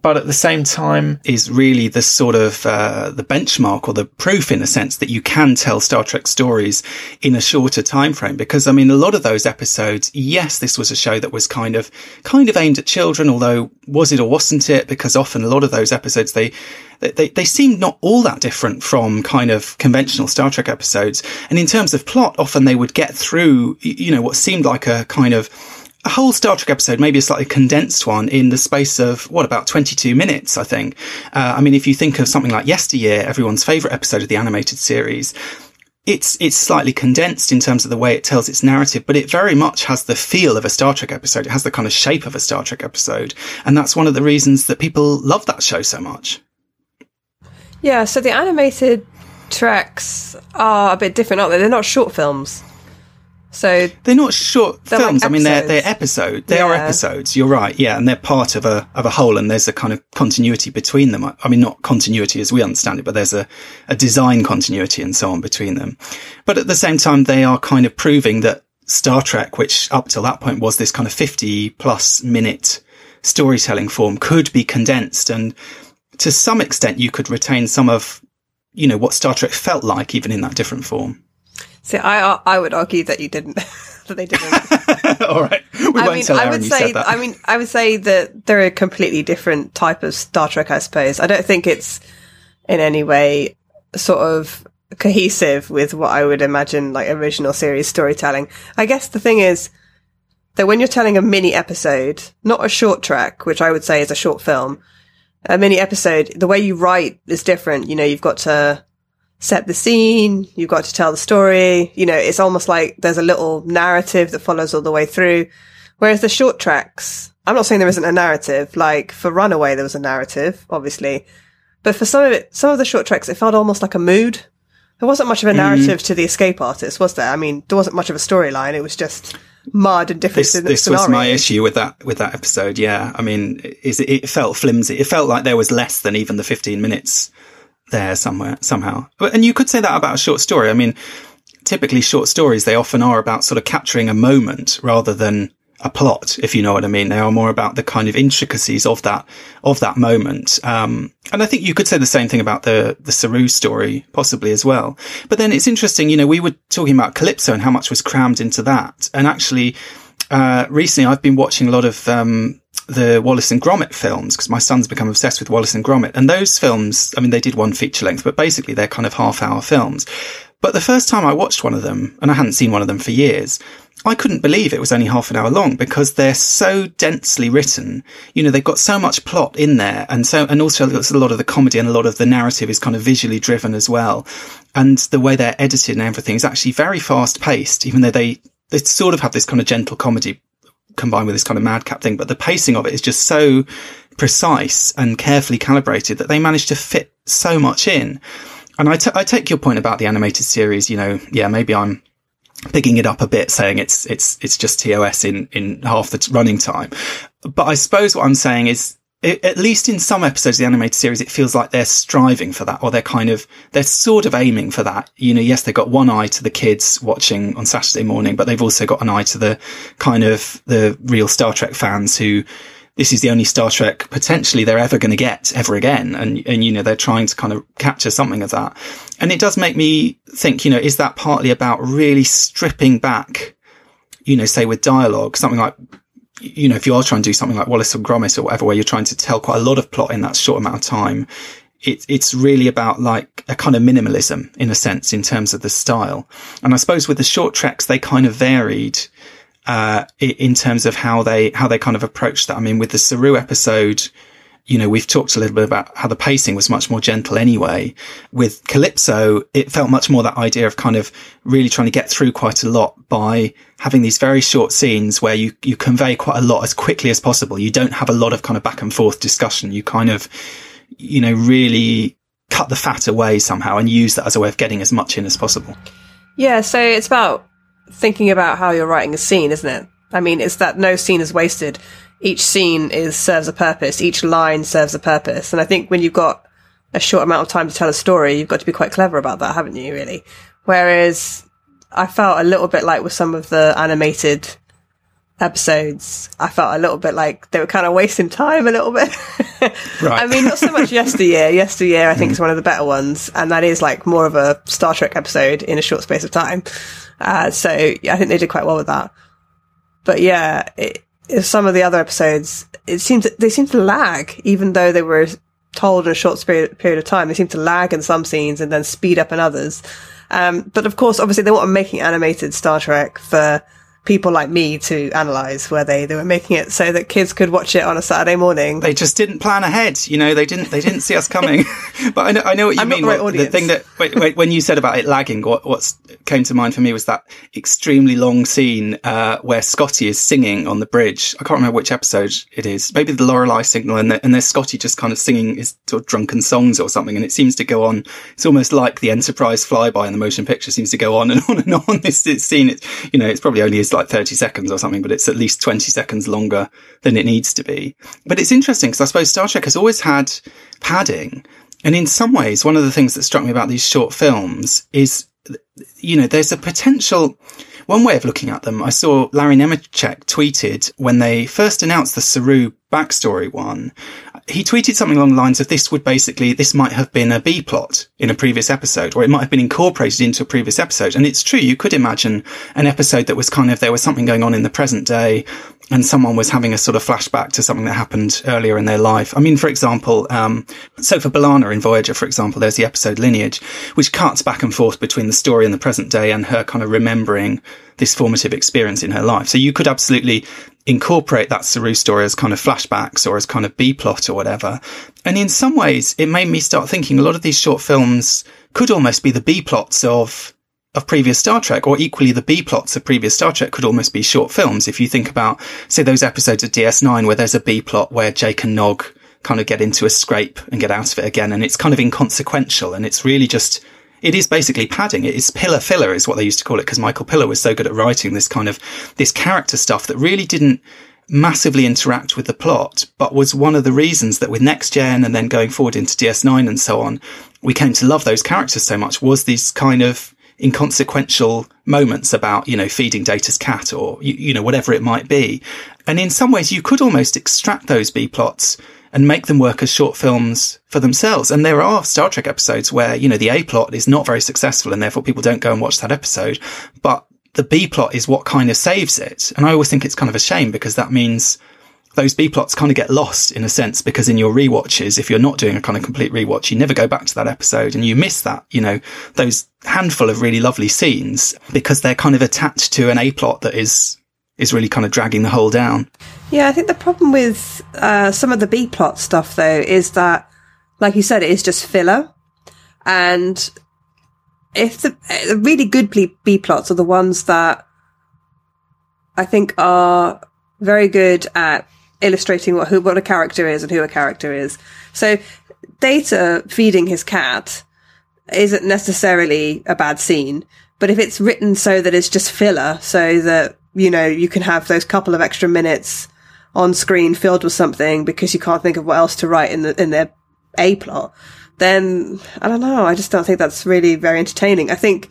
but at the same time is really the sort of uh, the benchmark or the proof in a sense that you can tell Star Trek stories in a shorter time frame. Because I mean, a lot of those episodes, yes, this was a show that was kind of kind of aimed at children, although was it or wasn't it? Because often a lot of those episodes they they, they seem not all that different from kind of conventional Star Trek episodes. And in terms of plot, often they would get through, you know, what seemed like a kind of a whole Star Trek episode, maybe a slightly condensed one in the space of what about 22 minutes, I think. Uh, I mean, if you think of something like Yesteryear, everyone's favorite episode of the animated series, it's, it's slightly condensed in terms of the way it tells its narrative, but it very much has the feel of a Star Trek episode. It has the kind of shape of a Star Trek episode. And that's one of the reasons that people love that show so much. Yeah. So the animated tracks are a bit different, aren't they? They're not short films. So they're not short they're films. Like I mean, they're they're episodes. They yeah. are episodes. You're right. Yeah, and they're part of a of a whole, and there's a kind of continuity between them. I mean, not continuity as we understand it, but there's a a design continuity and so on between them. But at the same time, they are kind of proving that Star Trek, which up till that point was this kind of 50 plus minute storytelling form, could be condensed, and to some extent, you could retain some of you know what Star Trek felt like, even in that different form. See, I I would argue that you didn't. that they didn't. All right, we I won't mean, I would say. I mean, I would say that they're a completely different type of Star Trek. I suppose. I don't think it's in any way sort of cohesive with what I would imagine like original series storytelling. I guess the thing is that when you're telling a mini episode, not a short trek, which I would say is a short film, a mini episode, the way you write is different. You know, you've got to set the scene, you've got to tell the story. You know, it's almost like there's a little narrative that follows all the way through. Whereas the short treks, I'm not saying there isn't a narrative. Like for Runaway, there was a narrative, obviously. But for some of it, some of the short treks, it felt almost like a mood. There wasn't much of a mm-hmm. narrative mm. to the escape artist, was there? I mean, there wasn't much of a storyline. It was just Mudd and different. This, this was my issue with that with that episode. Yeah, I mean, is it, it felt flimsy. It felt like there was less than even the 15 minutes there somewhere somehow. And you could say that about a short story. I mean, typically short stories they often are about sort of capturing a moment rather than a plot, if you know what I mean. They are more about the kind of intricacies of that of that moment. Um, and I think you could say the same thing about the the Saru story, possibly as well. But then it's interesting, you know, we were talking about Calypso and how much was crammed into that, and actually. Uh, recently I've been watching a lot of, um, the Wallace and Gromit films because my son's become obsessed with Wallace and Gromit. And those films, I mean, they did one feature length, but basically they're kind of half hour films. But the first time I watched one of them, and I hadn't seen one of them for years, I couldn't believe it was only half an hour long because they're so densely written. You know, they've got so much plot in there. And so, and also a lot of the comedy and a lot of the narrative is kind of visually driven as well. And the way they're edited and everything is actually very fast paced, even though they, they sort of have this kind of gentle comedy combined with this kind of madcap thing, but the pacing of it is just so precise and carefully calibrated that they manage to fit so much in. And I, t- I take your point about the animated series. You know, yeah, maybe I'm picking it up a bit, saying it's it's it's just TOS in in half the running time. But I suppose what I'm saying is at least in some episodes of the animated series, it feels like they're striving for that, or they're kind of, they're sort of aiming for that. You know, yes, they've got one eye to the kids watching on Saturday morning, but they've also got an eye to the kind of the real Star Trek fans who this is the only Star Trek potentially they're ever going to get ever again. And, and, you know, they're trying to kind of capture something of that. And it does make me think, you know, is that partly about really stripping back, you know, say with dialogue, something like, you know, if you are trying to do something like Wallace and Gromit or whatever, where you're trying to tell quite a lot of plot in that short amount of time, it, it's really about like a kind of minimalism in a sense in terms of the style. And I suppose with the short treks, they kind of varied uh, in terms of how they how they kind of approached that. I mean, with the Saru episode, you know, we've talked a little bit about how the pacing was much more gentle anyway. With Calypso, it felt much more that idea of kind of really trying to get through quite a lot by having these very short scenes where you, you convey quite a lot as quickly as possible. You don't have a lot of kind of back and forth discussion. You kind of, you know, really cut the fat away somehow and use that as a way of getting as much in as possible. Yeah. So it's about thinking about how you're writing a scene, isn't it? I mean, it's that no scene is wasted. Each scene is serves a purpose. Each line serves a purpose. And I think when you've got a short amount of time to tell a story, you've got to be quite clever about that, haven't you, really? Whereas I felt a little bit like with some of the animated episodes, I felt a little bit like they were kind of wasting time a little bit. right. I mean, not so much yesteryear. Yesteryear, I think, is one of the better ones. And that is like more of a Star Trek episode in a short space of time. Uh, so yeah, I think they did quite well with that. But yeah, it, some of the other episodes, it seems they seem to lag, even though they were told in a short period, period of time. They seem to lag in some scenes and then speed up in others. Um, but of course, obviously, they weren't making animated Star Trek for people like me to analyze where they they were making it so that kids could watch it on a Saturday morning. They just didn't plan ahead, you know. They didn't they didn't see us coming. but I know I know what you I'm mean. The, right the, thing that wait, wait, when you said about it lagging, what what's came to mind for me was that extremely long scene uh, where Scotty is singing on the bridge. I can't remember which episode it is. Maybe the Lorelei signal, and, the, and there's Scotty just kind of singing his sort of drunken songs or something, and it seems to go on. It's almost like the Enterprise flyby in the motion picture seems to go on and on and on. This, this scene, it's you know, it's probably only is like thirty seconds or something, but it's at least 20 seconds longer than it needs to be. But it's interesting because I suppose Star Trek has always had padding. And in some ways, one of the things that struck me about these short films is, you know, there's a potential, one way of looking at them. I saw Larry Nemecek tweeted when they first announced the Saru backstory one he tweeted something along the lines of this would basically, this might have been a B plot in a previous episode, or it might have been incorporated into a previous episode. And it's true, you could imagine an episode that was kind of, there was something going on in the present day and someone was having a sort of flashback to something that happened earlier in their life. I mean, for example, um, so for B'Elanna in Voyager, for example, there's the episode Lineage, which cuts back and forth between the story and the present day and her kind of remembering this formative experience in her life. So you could absolutely incorporate that Saru story as kind of flashbacks or as kind of B plot or whatever. And in some ways, it made me start thinking a lot of these short films could almost be the B plots of of previous Star Trek, or equally the B plots of previous Star Trek could almost be short films. If you think about, say, those episodes of DS9 where there's a B plot where Jake and Nog kind of get into a scrape and get out of it again, and it's kind of inconsequential, and it's really just it is basically padding. It is Piller filler is what they used to call it because Michael Piller was so good at writing this kind of, this character stuff that really didn't massively interact with the plot, but was one of the reasons that with Next Gen and then going forward into DS9 and so on, we came to love those characters so much was these kind of inconsequential moments about, you know, feeding Data's cat or, you, you know, whatever it might be. And in some ways you could almost extract those B plots and make them work as short films for themselves. And there are Star Trek episodes where, you know, the A plot is not very successful and therefore people don't go and watch that episode. But the B plot is what kind of saves it. And I always think it's kind of a shame because that means those B plots kind of get lost in a sense because in your rewatches, if you're not doing a kind of complete rewatch, you never go back to that episode and you miss that, you know, those handful of really lovely scenes because they're kind of attached to an A plot that is is really kind of dragging the whole down. Yeah, I think the problem with uh, some of the B plot stuff though is that, like you said, it is just filler, and if the, the really good B plots are the ones that I think are very good at illustrating what who what a character is and who a character is. So, Data feeding his cat isn't necessarily a bad scene, but if it's written so that it's just filler, so that you know, you can have those couple of extra minutes on screen filled with something because you can't think of what else to write in the, in their A plot, then I don't know. I just don't think that's really very entertaining. I think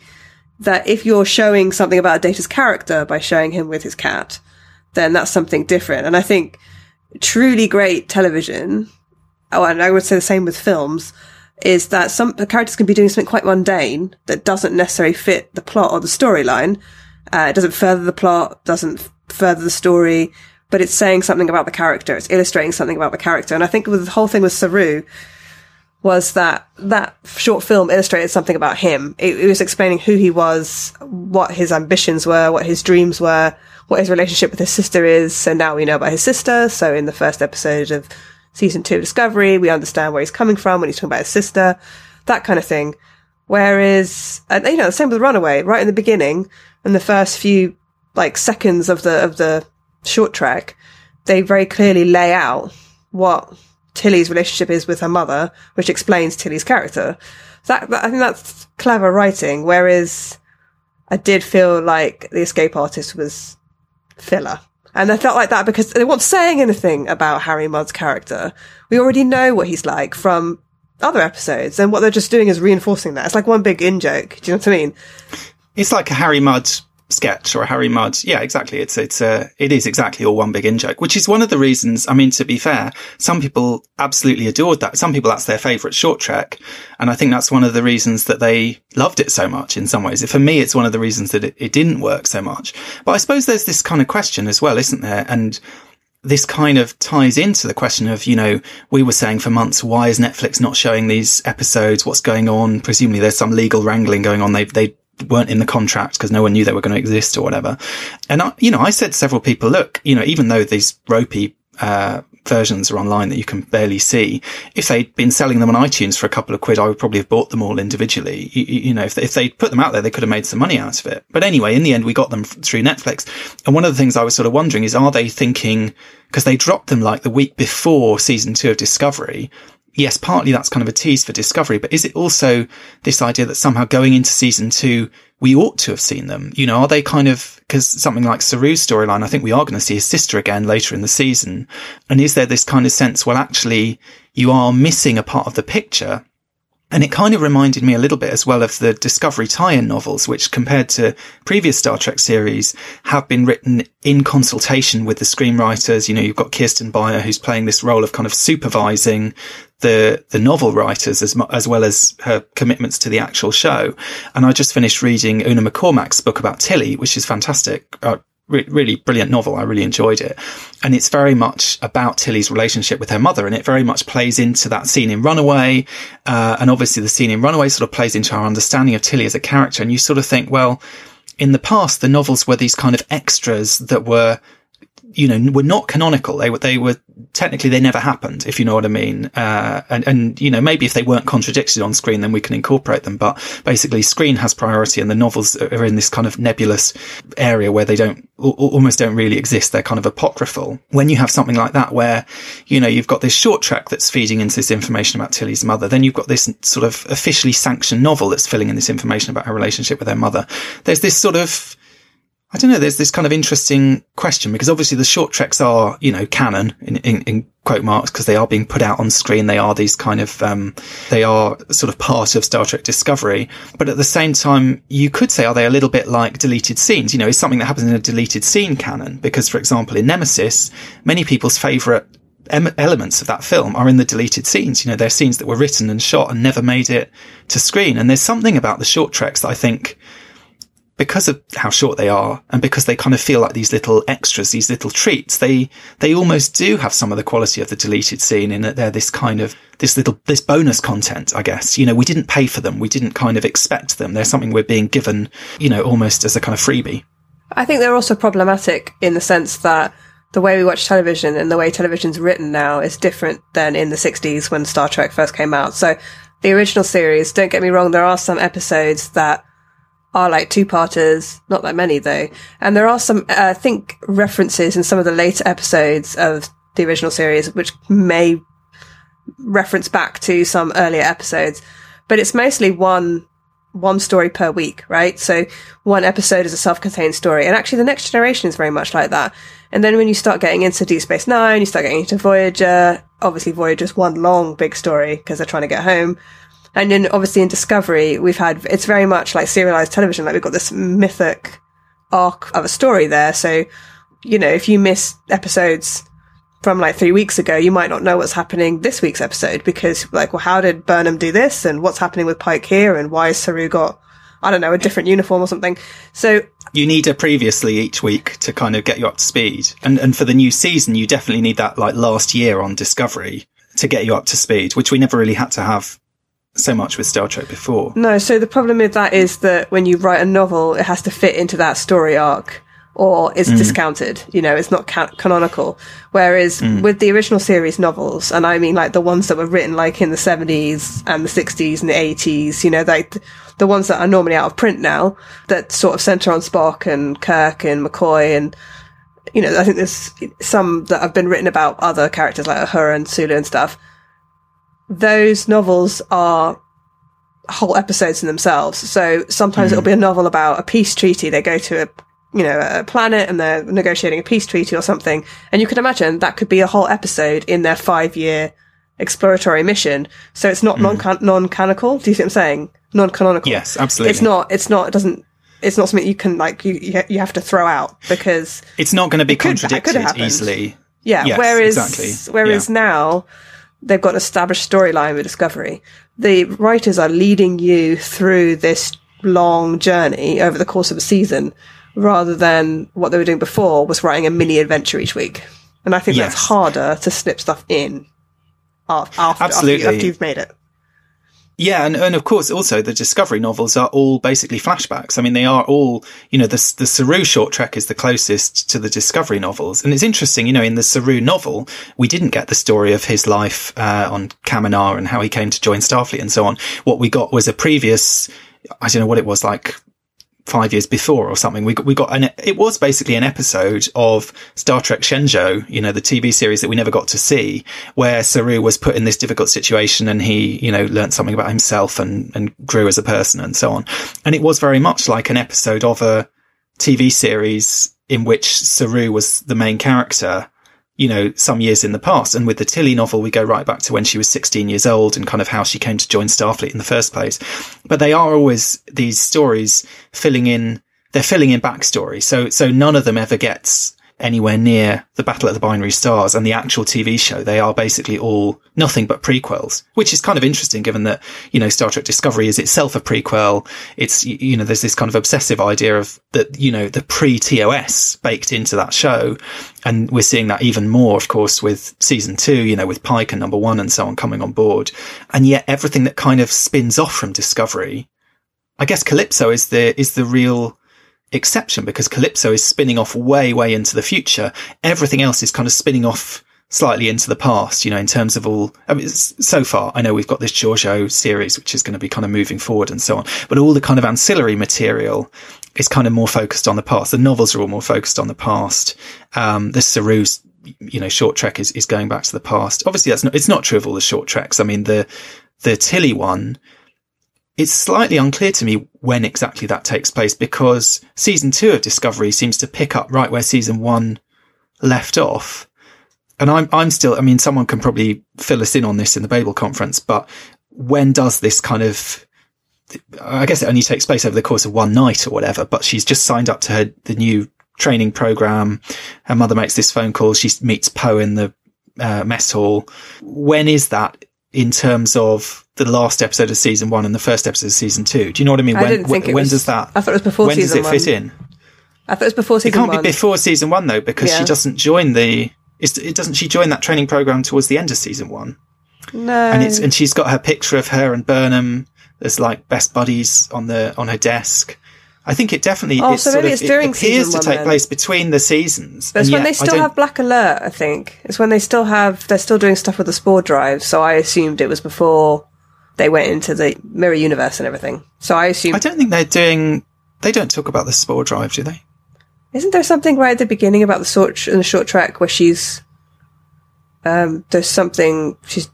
that if you're showing something about a Data's character by showing him with his cat, then that's something different. And I think truly great television, oh, and I would say the same with films, is that some characters can be doing something quite mundane that doesn't necessarily fit the plot or the storyline. Uh, it doesn't further the plot, doesn't further the story, but it's saying something about the character. It's illustrating something about the character. And I think the whole thing with Saru was that that short film illustrated something about him. It, it was explaining who he was, what his ambitions were, what his dreams were, what his relationship with his sister is. So now we know about his sister. So in the first episode of season two of Discovery, we understand where he's coming from when he's talking about his sister, that kind of thing. Whereas, and you know, the same with Runaway, right in the beginning, in the first few like seconds of the of the short trek, they very clearly lay out what Tilly's relationship is with her mother, which explains Tilly's character. That, that I think that's clever writing. Whereas I did feel like the escape artist was filler. And I felt like that because they weren't saying anything about Harry Mudd's character. We already know what he's like from other episodes, and what they're just doing is reinforcing that. It's like one big in joke. Do you know what I mean? It's like a Harry Mudd sketch or a Harry Mudd. Yeah, exactly. It's, it's, uh, it is exactly all one big in joke, which is one of the reasons. I mean, to be fair, some people absolutely adored that. Some people, that's their favorite short trek. And I think that's one of the reasons that they loved it so much in some ways. For me, it's one of the reasons that it, it didn't work so much. But I suppose there's this kind of question as well, isn't there? And, this kind of ties into the question of, you know, we were saying for months, why is Netflix not showing these episodes? What's going on? Presumably there's some legal wrangling going on. They, they weren't in the contract because no one knew they were going to exist or whatever. And I, you know, I said to several people, look, you know, even though these ropey, uh, versions are online that you can barely see. If they'd been selling them on iTunes for a couple of quid, I would probably have bought them all individually. You, you know, if, if they put them out there, they could have made some money out of it. But anyway, in the end, we got them through Netflix. And one of the things I was sort of wondering is, are they thinking, because they dropped them like the week before season two of Discovery, yes, partly that's kind of a tease for Discovery, but is it also this idea that somehow going into season two, we ought to have seen them? You know, are they kind of, because something like Saru's storyline, I think we are going to see his sister again later in the season. And is there this kind of sense, well, actually, you are missing a part of the picture and it kind of reminded me a little bit as well of the Discovery tie-in novels, which compared to previous Star Trek series have been written in consultation with the screenwriters. You know, you've got Kirsten Beyer who's playing this role of kind of supervising the, the novel writers as, as well as her commitments to the actual show. And I just finished reading Una McCormack's book about Tilly, which is fantastic. Uh, re- really brilliant novel. I really enjoyed it. And it's very much about Tilly's relationship with her mother. And it very much plays into that scene in Runaway. Uh, and obviously the scene in Runaway sort of plays into our understanding of Tilly as a character. And you sort of think, well, in the past, the novels were these kind of extras that were you know, were not canonical. They were, they were technically they never happened, if you know what I mean. Uh, and, and, you know, maybe if they weren't contradicted on screen, then we can incorporate them. But basically screen has priority and the novels are in this kind of nebulous area where they don't, almost don't really exist. They're kind of apocryphal. When you have something like that where, you know, you've got this short trek that's feeding into this information about Tilly's mother, then you've got this sort of officially sanctioned novel that's filling in this information about her relationship with her mother. There's this sort of, I don't know. There's this kind of interesting question because obviously the short treks are, you know, canon in, in, in quote marks because they are being put out on screen. They are these kind of, um, they are sort of part of Star Trek Discovery. But at the same time, you could say, are they a little bit like deleted scenes? You know, is something that happens in a deleted scene canon? Because, for example, in Nemesis, many people's favorite elements of that film are in the deleted scenes. You know, they're scenes that were written and shot and never made it to screen. And there's something about the short treks that I think because of how short they are and because they kind of feel like these little extras, these little treats, they, they almost do have some of the quality of the deleted scene in that they're this kind of, this little, this bonus content, I guess. You know, we didn't pay for them. We didn't kind of expect them. They're something we're being given, you know, almost as a kind of freebie. I think they're also problematic in the sense that the way we watch television and the way television's written now is different than in the 60s when Star Trek first came out. So the original series, don't get me wrong, there are some episodes that are like two parters, not that many though. And there are some, uh, I think, references in some of the later episodes of the original series, which may reference back to some earlier episodes, but it's mostly one, one story per week, right? So one episode is a self-contained story. And actually the next generation is very much like that. And then when you start getting into Deep Space Nine, you start getting into Voyager, obviously Voyager's one long big story because they're trying to get home. And then obviously in Discovery, we've had, it's very much like serialized television. Like we've got this mythic arc of a story there. So, you know, if you miss episodes from like three weeks ago, you might not know what's happening this week's episode because like, well, how did Burnham do this and what's happening with Pike here and why has Saru got, I don't know, a different uniform or something. So you need a previously each week to kind of get you up to speed. And, and for the new season, you definitely need that like last year on Discovery to get you up to speed, which we never really had to have so much with Star Trek before. No, so the problem with that is that when you write a novel, it has to fit into that story arc or it's mm. discounted. You know, it's not ca- canonical. Whereas mm. with the original series novels, and I mean like the ones that were written like in the 70s and the 60s and the 80s, you know, like the ones that are normally out of print now that sort of center on Spock and Kirk and McCoy and you know, I think there's some that have been written about other characters like Uhura and Sulu and stuff. Those novels are whole episodes in themselves. So sometimes mm. it'll be a novel about a peace treaty. They go to a you know, a planet and they're negotiating a peace treaty or something. And you can imagine that could be a whole episode in their five year exploratory mission. So it's not mm. non non canonical. Do you see what I'm saying? Non canonical. Yes, absolutely. It's not. It's not. It doesn't. It's not something you can like you you have to throw out because it's not going to be contradicted easily. Yeah. Yes, whereas exactly. whereas yeah. now they've got an established storyline with Discovery. The writers are leading you through this long journey over the course of a season rather than what they were doing before was writing a mini adventure each week. And I think yes. that's harder to slip stuff in after, Absolutely. after, you've made it. Yeah, and, and of course, also the Discovery novels are all basically flashbacks. I mean, they are all, you know, the, the Saru short trek is the closest to the Discovery novels. And it's interesting, you know, in the Saru novel, we didn't get the story of his life, uh, on Kaminar and how he came to join Starfleet and so on. What we got was a previous, I don't know what it was like five years before or something. We got, we got an, it was basically an episode of Star Trek Shenzhou, you know, the TV series that we never got to see, where Saru was put in this difficult situation and he, you know, learned something about himself and, and grew as a person and so on. And it was very much like an episode of a TV series in which Saru was the main character you know, some years in the past. And with the Tilly novel, we go right back to when she was 16 years old and kind of how she came to join Starfleet in the first place. But they are always these stories filling in, they're filling in backstory. So, so none of them ever gets anywhere near the Battle at the Binary Stars and the actual TV show. They are basically all nothing but prequels, which is kind of interesting given that, you know, Star Trek Discovery is itself a prequel. It's, you know, there's this kind of obsessive idea of that, you know, the pre-TOS baked into that show. And we're seeing that even more, of course, with season two, you know, with Pike and number one and so on coming on board. And yet everything that kind of spins off from Discovery, I guess Calypso is the, is the real, exception because Calypso is spinning off way, way into the future. Everything else is kind of spinning off slightly into the past, you know, in terms of all, I mean, so far, I know we've got this Georgiou series, which is going to be kind of moving forward and so on, but all the kind of ancillary material is kind of more focused on the past. The novels are all more focused on the past. Um, the Saru's, you know, short trek is, is going back to the past. Obviously, that's not, it's not true of all the short treks. I mean, the, the Tilly one, it's slightly unclear to me when exactly that takes place because season two of Discovery seems to pick up right where season one left off. And I'm, I'm still, I mean, someone can probably fill us in on this in the Babel conference, but when does this kind of, I guess it only takes place over the course of one night or whatever, but she's just signed up to her, the new training program. Her mother makes this phone call. She meets Po in the uh, mess hall. When is that in terms of the last episode of season one and the first episode of season two. Do you know what I mean? I when, didn't think when, when was, does that? I thought it was before when does it fit in? I thought it was before season one. It can't one. be before season one though, because yeah. she doesn't join the. it doesn't she join that training program towards the end of season one? No. And it's and she's got her picture of her and Burnham as like best buddies on the on her desk. I think it definitely oh, so maybe of, it's during it appears to take then. place between the seasons. But it's when they still have Black Alert, I think. It's when they still have they're still doing stuff with the spore drive, so I assumed it was before they went into the mirror universe and everything. So I assume I don't think they're doing they don't talk about the spore drive, do they? Isn't there something right at the beginning about the short in the short trek where she's um there's something she's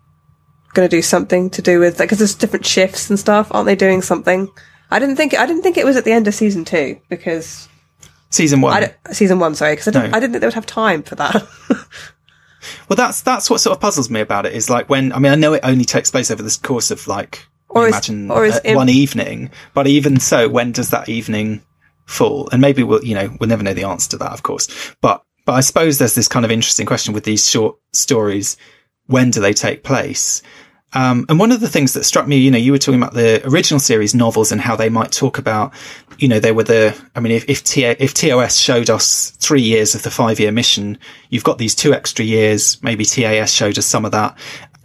going to do something to do with because there's different shifts and stuff, aren't they doing something? I didn't think I didn't think it was at the end of season two because season one, season one, sorry, because I, didn't, no. I didn't think they would have time for that. well, that's that's what sort of puzzles me about it is like when I mean I know it only takes place over this course of like or is, imagine or uh, one evening, but even so, when does that evening fall? And maybe we'll you know we'll never know the answer to that, of course, but But I suppose there's this kind of interesting question with these short stories. When do they take place? Um, and one of the things that struck me, you know, you were talking about the original series novels and how they might talk about, you know, they were the, I mean, if, if, T- if TOS showed us three years of the five year mission, you've got these two extra years. Maybe TAS showed us some of that.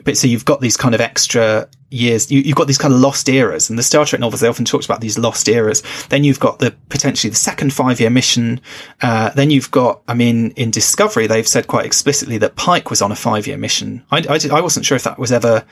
But so you've got these kind of extra years. You, have got these kind of lost eras, and the Star Trek novels they often talked about these lost eras. Then you've got the potentially the second five year mission. Uh, then you've got, I mean, in Discovery they've said quite explicitly that Pike was on a five year mission. I, I, did, I wasn't sure if that was ever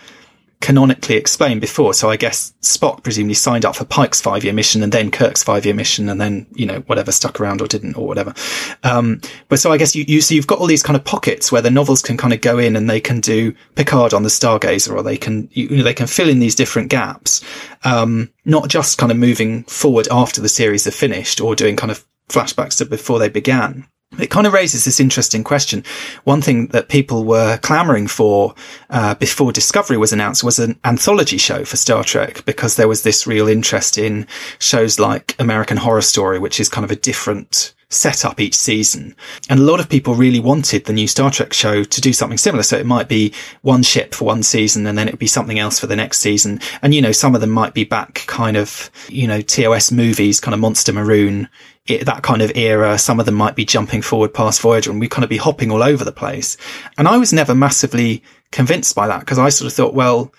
canonically explained before. So I guess Spock presumably signed up for Pike's five year mission and then Kirk's five year mission and then, you know, whatever stuck around or didn't or whatever. Um, but so I guess you, you, so you've got all these kind of pockets where the novels can kind of go in and they can do Picard on the Stargazer or they can, you know, they can fill in these different gaps. Um, not just kind of moving forward after the series are finished or doing kind of flashbacks to before they began. It kind of raises this interesting question. One thing that people were clamoring for uh, before Discovery was announced was an anthology show for Star Trek because there was this real interest in shows like American Horror Story, which is kind of a different setup each season. And a lot of people really wanted the new Star Trek show to do something similar. So it might be one ship for one season and then it would be something else for the next season. And, you know, some of them might be back kind of, you know, TOS movies, kind of Monster Maroon it, that kind of era. Some of them might be jumping forward past Voyager and we kind of be hopping all over the place. And I was never massively convinced by that because I sort of thought, well,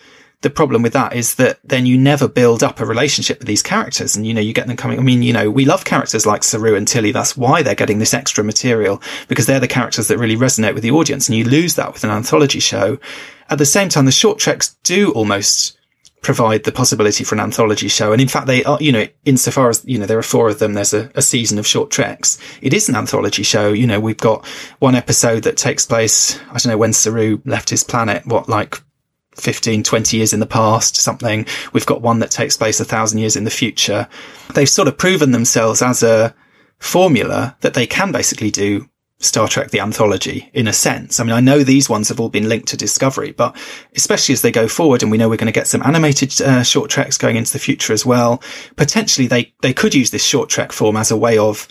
the problem with that is that then you never build up a relationship with these characters and you know you get them coming i mean you know we love characters like saru and tilly that's why they're getting this extra material because they're the characters that really resonate with the audience and you lose that with an anthology show at the same time the short treks do almost provide the possibility for an anthology show. And in fact, they are, you know, insofar as, you know, there are four of them, there's a, a, season of short treks. It is an anthology show. You know, we've got one episode that takes place, I don't know, when Saru left his planet, what, like 15, 20 years in the past, something. We've got one that takes place a thousand years in the future. They've sort of proven themselves as a formula that they can basically do Star Trek the anthology in a sense. I mean, I know these ones have all been linked to Discovery, but especially as they go forward and we know we're going to get some animated uh, short treks going into the future as well. Potentially they, they could use this short trek form as a way of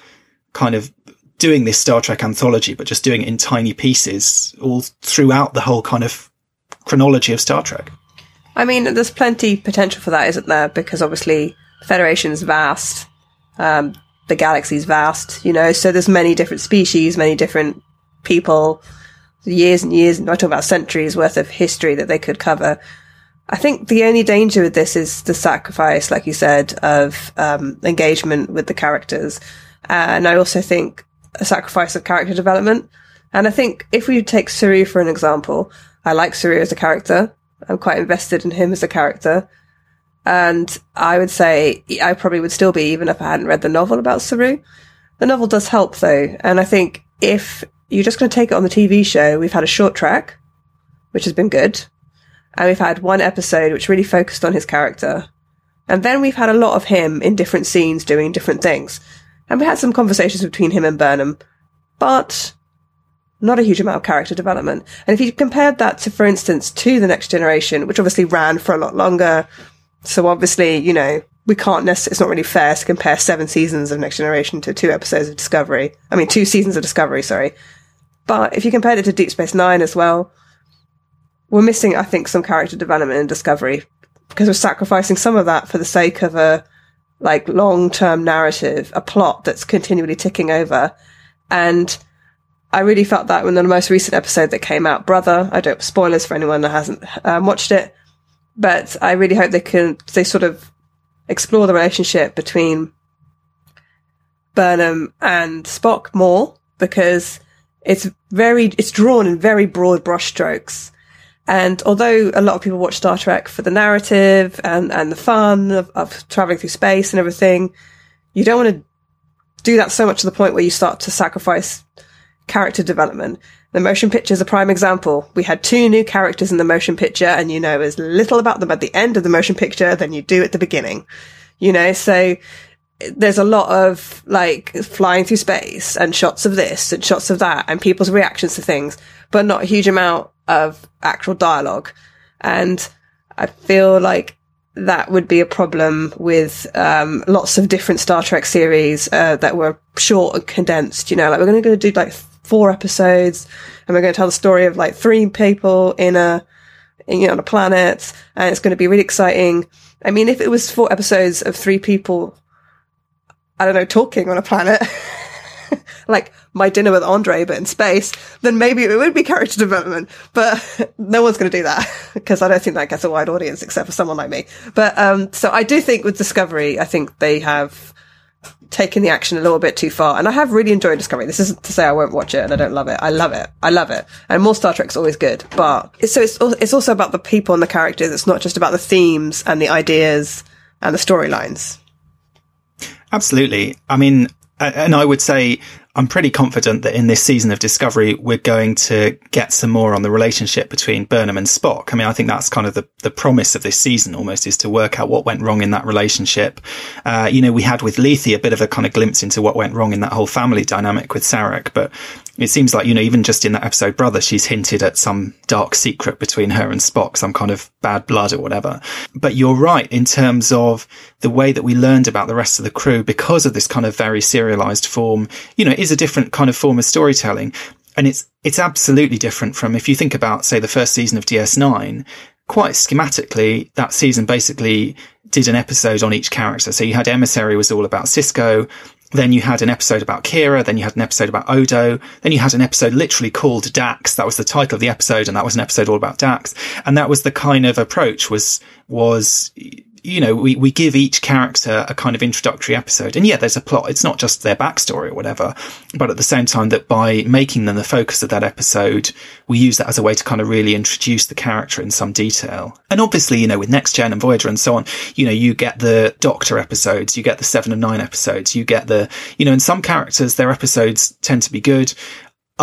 kind of doing this Star Trek anthology, but just doing it in tiny pieces all throughout the whole kind of chronology of Star Trek. I mean, there's plenty potential for that, isn't there? Because obviously Federation's vast. Um, the galaxy's vast, you know, so there's many different species, many different people, years and years, I talk about centuries worth of history that they could cover. I think the only danger with this is the sacrifice, like you said, of um, engagement with the characters. And I also think a sacrifice of character development. And I think if we take Saru for an example, I like Saru as a character. I'm quite invested in him as a character. And I would say I probably would still be, even if I hadn't read the novel about Saru. The novel does help though. And I think if you're just going to take it on the TV show, we've had a short trek, which has been good. And we've had one episode which really focused on his character. And then we've had a lot of him in different scenes doing different things. And we had some conversations between him and Burnham, but not a huge amount of character development. And if you compared that to, for instance, to the next generation, which obviously ran for a lot longer, so obviously, you know, we can't necessarily, it's not really fair to compare seven seasons of Next Generation to two episodes of Discovery. I mean, two seasons of Discovery, sorry. But if you compared it to Deep Space Nine as well, we're missing, I think, some character development in Discovery because we're sacrificing some of that for the sake of a, like, long-term narrative, a plot that's continually ticking over. And I really felt that in the most recent episode that came out, Brother, I don't, spoilers for anyone that hasn't um, watched it, but I really hope they can, they sort of explore the relationship between Burnham and Spock more because it's very, it's drawn in very broad brushstrokes. And although a lot of people watch Star Trek for the narrative and, and the fun of, of traveling through space and everything, you don't want to do that so much to the point where you start to sacrifice character development. The motion picture is a prime example. We had two new characters in the motion picture and you know as little about them at the end of the motion picture than you do at the beginning. You know, so there's a lot of like flying through space and shots of this and shots of that and people's reactions to things, but not a huge amount of actual dialogue. And I feel like that would be a problem with um, lots of different Star Trek series uh, that were short and condensed. You know, like we're going to do like four episodes, and we're going to tell the story of like three people in a, in, you know, on a planet, and it's going to be really exciting. I mean, if it was four episodes of three people, I don't know, talking on a planet, like my dinner with Andre, but in space, then maybe it would be character development. But no one's going to do that because I don't think that gets a wide audience except for someone like me. But, um, so I do think with Discovery, I think they have taken the action a little bit too far. And I have really enjoyed Discovery. This isn't to say I won't watch it and I don't love it. I love it. I love it. And more Star Trek's always good. But so it's, it's also about the people and the characters. It's not just about the themes and the ideas and the storylines. Absolutely. I mean, and I would say I'm pretty confident that in this season of Discovery, we're going to get some more on the relationship between Burnham and Spock. I mean, I think that's kind of the, the promise of this season almost is to work out what went wrong in that relationship. Uh, you know, we had with Lethe a bit of a kind of glimpse into what went wrong in that whole family dynamic with Sarek, but it seems like, you know, even just in that episode Brother, she's hinted at some dark secret between her and Spock, some kind of bad blood or whatever. But you're right in terms of the way that we learned about the rest of the crew because of this kind of very serialized form, you know, is a different kind of form of storytelling. And it's, it's absolutely different from if you think about, say, the first season of DS9, quite schematically, that season basically did an episode on each character. So you had Emissary was all about Sisko. Then you had an episode about Kira. Then you had an episode about Odo. Then you had an episode literally called Dax. That was the title of the episode. And that was an episode all about Dax. And that was the kind of approach was, was, you know, we, we give each character a kind of introductory episode. And yeah, there's a plot. It's not just their backstory or whatever, but at the same time that by making them the focus of that episode, we use that as a way to kind of really introduce the character in some detail. And obviously, you know, with Next Gen and Voyager and so on, you know, you get the Doctor episodes, you get the Seven of Nine episodes, you get the, you know, in some characters, their episodes tend to be good.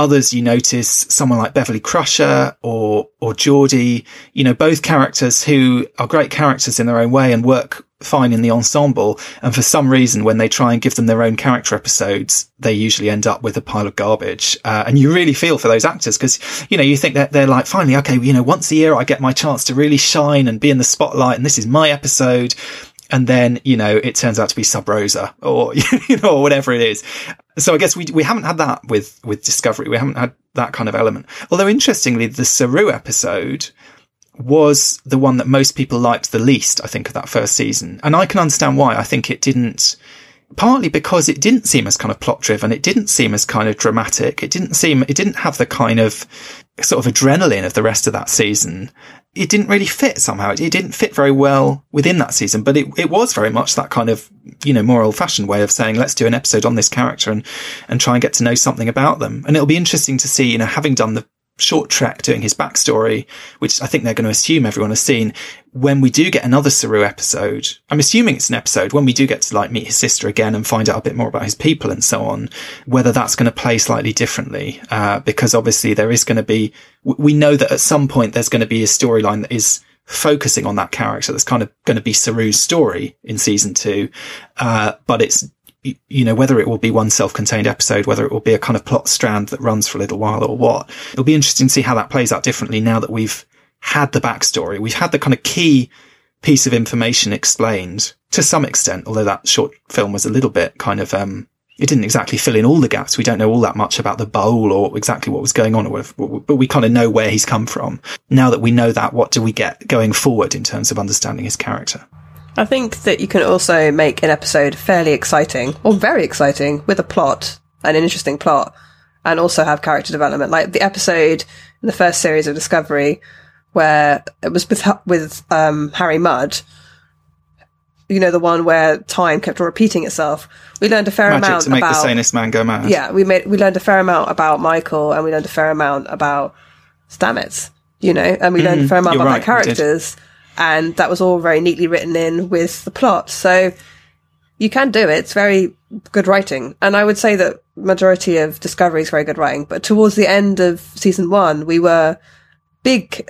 Others you notice someone like Beverly Crusher or, or Geordi, you know, both characters who are great characters in their own way and work fine in the ensemble. And for some reason, when they try and give them their own character episodes, they usually end up with a pile of garbage. Uh, and you really feel for those actors because, you know, you think that they're like, finally, okay, you know, once a year I get my chance to really shine and be in the spotlight and this is my episode and then you know it turns out to be Sub Rosa or you know or whatever it is. So I guess we we haven't had that with with Discovery. We haven't had that kind of element. Although interestingly, the Saru episode was the one that most people liked the least. I think of that first season, and I can understand why. I think it didn't. Partly because it didn't seem as kind of plot driven. It didn't seem as kind of dramatic. It didn't seem, it didn't have the kind of sort of adrenaline of the rest of that season it didn't really fit somehow. It, didn't fit very well within that season, but it, it was very much that kind of, you know, more old fashioned way of saying, let's do an episode on this character and, and try and get to know something about them. And it'll be interesting to see, you know, having done the short trek doing his backstory, which I think they're going to assume everyone has seen. When we do get another Saru episode, I'm assuming it's an episode when we do get to like meet his sister again and find out a bit more about his people and so on, whether that's going to play slightly differently. Uh, because obviously there is going to be, we know that at some point there's going to be a storyline that is focusing on that character that's kind of going to be Saru's story in season two. Uh, but it's you know, whether it will be one self-contained episode, whether it will be a kind of plot strand that runs for a little while or what. It'll be interesting to see how that plays out differently now that we've had the backstory. We've had the kind of key piece of information explained to some extent, although that short film was a little bit kind of, um, it didn't exactly fill in all the gaps. We don't know all that much about the bowl or exactly what was going on, but we kind of know where he's come from. Now that we know that, what do we get going forward in terms of understanding his character? I think that you can also make an episode fairly exciting or very exciting with a plot, an interesting plot, and also have character development. Like the episode in the first series of Discovery where it was with, with, um, Harry Mudd. You know, the one where time kept on repeating itself. We learned a fair Magic amount to make about, the sanest man go mad. Yeah, we made, we learned a fair amount about Michael and we learned a fair amount about Stamets, you know, and we mm, learned a fair amount about right, their characters and that was all very neatly written in with the plot. So you can do it. It's very good writing. And I would say that majority of Discovery is very good writing. But towards the end of season one, we were big,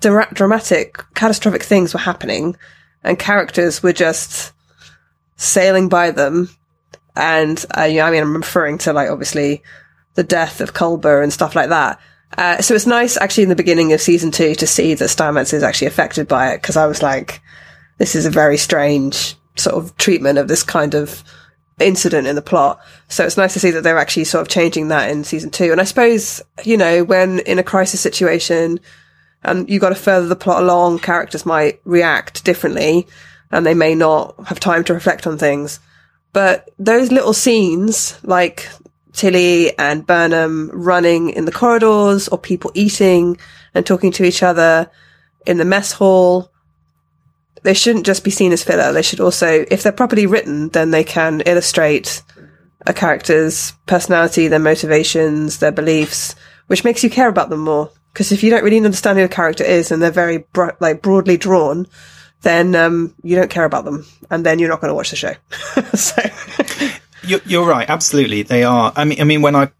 dra- dramatic, catastrophic things were happening and characters were just sailing by them. And, uh, you know, I mean, I'm referring to like, obviously the death of Culber and stuff like that. Uh, so it's nice actually in the beginning of season two to see that Stamets is actually affected by it because I was like, this is a very strange sort of treatment of this kind of incident in the plot. So it's nice to see that they're actually sort of changing that in season two. And I suppose, you know, when in a crisis situation and you've got to further the plot along, characters might react differently and they may not have time to reflect on things. But those little scenes, like Tilly and Burnham running in the corridors or people eating and talking to each other in the mess hall, they shouldn't just be seen as filler. They should also, if they're properly written, then they can illustrate a character's personality, their motivations, their beliefs, which makes you care about them more. Because if you don't really understand who a character is and they're very bro- like broadly drawn, then um, you don't care about them, and then you're not going to watch the show. so. You're, you're right. Absolutely, they are. I mean, I mean, when I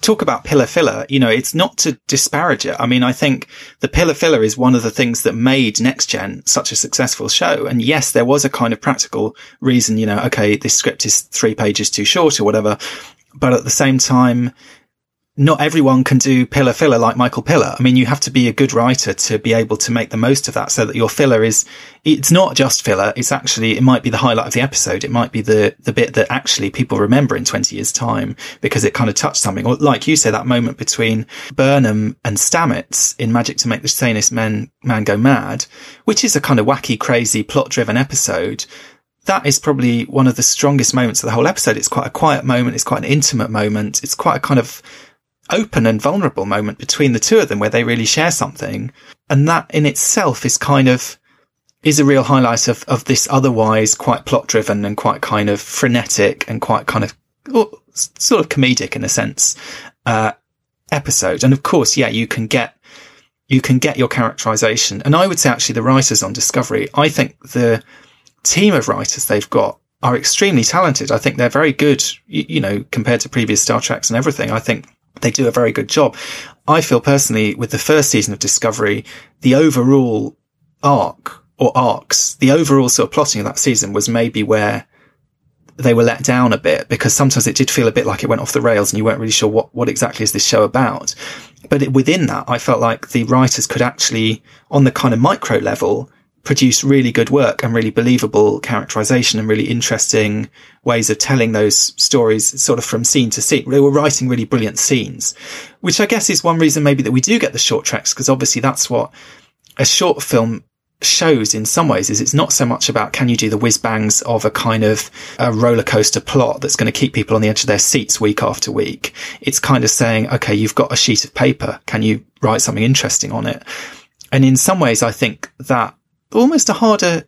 talk about Piller filler, you know, it's not to disparage it. I mean, I think the Piller filler is one of the things that made Next Gen such a successful show. And yes, there was a kind of practical reason, you know, okay, this script is three pages too short or whatever. But at the same time, not everyone can do Piller filler like Michael Piller. I mean, you have to be a good writer to be able to make the most of that so that your filler is, it's not just filler. It's actually, it might be the highlight of the episode. It might be the, the bit that actually people remember in 20 years time because it kind of touched something. Or like you say, that moment between Burnham and Stamets in Magic to Make the Sanest Men, Man Go Mad, which is a kind of wacky, crazy, plot driven episode that is probably one of the strongest moments of the whole episode. It's quite a quiet moment. It's quite an intimate moment. It's quite a kind of open and vulnerable moment between the two of them where they really share something. And that in itself is kind of, is a real highlight of, of this otherwise quite plot driven and quite kind of frenetic and quite kind of sort of comedic in a sense, uh, episode. And of course, yeah, you can get, you can get your characterization. And I would say actually the writers on Discovery, I think the team of writers they've got are extremely talented. I think they're very good, you, you know, compared to previous Star Treks and everything. I think they do a very good job. I feel personally with the first season of Discovery, the overall arc or arcs, the overall sort of plotting of that season was maybe where they were let down a bit because sometimes it did feel a bit like it went off the rails and you weren't really sure what, what exactly is this show about. But it, within that, I felt like the writers could actually, on the kind of micro level, produce really good work and really believable characterization and really interesting ways of telling those stories sort of from scene to scene. They were writing really brilliant scenes, which I guess is one reason maybe that we do get the short treks, because obviously that's what a short film shows in some ways is it's not so much about can you do the whiz bangs of a kind of a roller coaster plot that's going to keep people on the edge of their seats week after week. It's kind of saying, okay, you've got a sheet of paper. Can you write something interesting on it? And in some ways, I think that almost a harder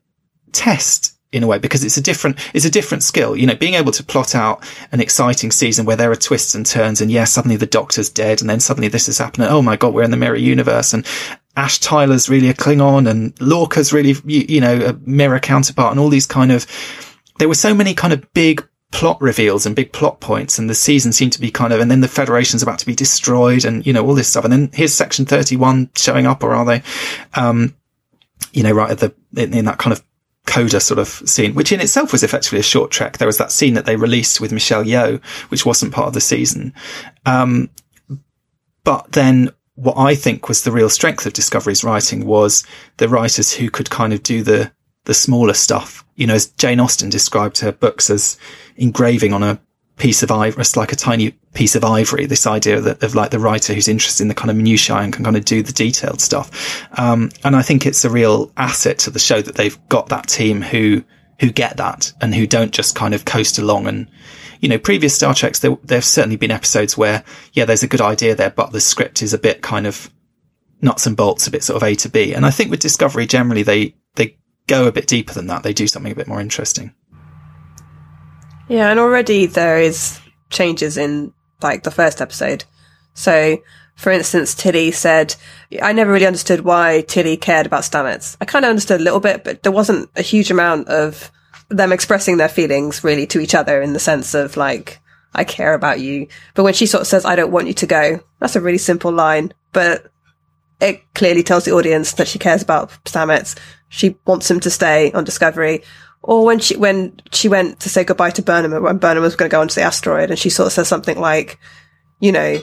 test in a way because it's a different it's a different skill. You know being able to plot out an exciting season where there are twists and turns and yeah, suddenly the doctor's dead and then suddenly this is happening oh my god we're in the mirror universe and ash tyler's really a klingon and lorca's really you, you know a mirror counterpart and all these kind of there were so many kind of big plot reveals and big plot points and the season seemed to be kind of and then the federation's about to be destroyed and you know all this stuff. And then here's section 31 showing up or are they? Um you know, right at the, in, in that kind of coda sort of scene, which in itself was effectively a short trek. There was that scene that they released with Michelle Yeoh, which wasn't part of the season. Um, but then what I think was the real strength of Discovery's writing was the writers who could kind of do the, the smaller stuff. You know, as Jane Austen described her books as engraving on a piece of ivory, it's like a tiny piece of ivory. This idea that, of like the writer who's interested in the kind of minutiae and can kind of do the detailed stuff. Um, and I think it's a real asset to the show that they've got that team who, who get that and who don't just kind of coast along and, you know, previous Star Treks, there, there've certainly been episodes where, yeah, there's a good idea there, but the script is a bit kind of nuts and bolts, a bit sort of A to B. And I think with Discovery, generally, they, they go a bit deeper than that. They do something a bit more interesting. Yeah, and already there is changes in like the first episode. So, for instance, Tilly said, I never really understood why Tilly cared about Stamets. I kind of understood a little bit, but there wasn't a huge amount of them expressing their feelings really to each other in the sense of like, I care about you. But when she sort of says, I don't want you to go, that's a really simple line, but it clearly tells the audience that she cares about Stamets. She wants him to stay on Discovery or when she when she went to say goodbye to Burnham when Burnham was going to go onto the asteroid, and she sort of says something like, you know,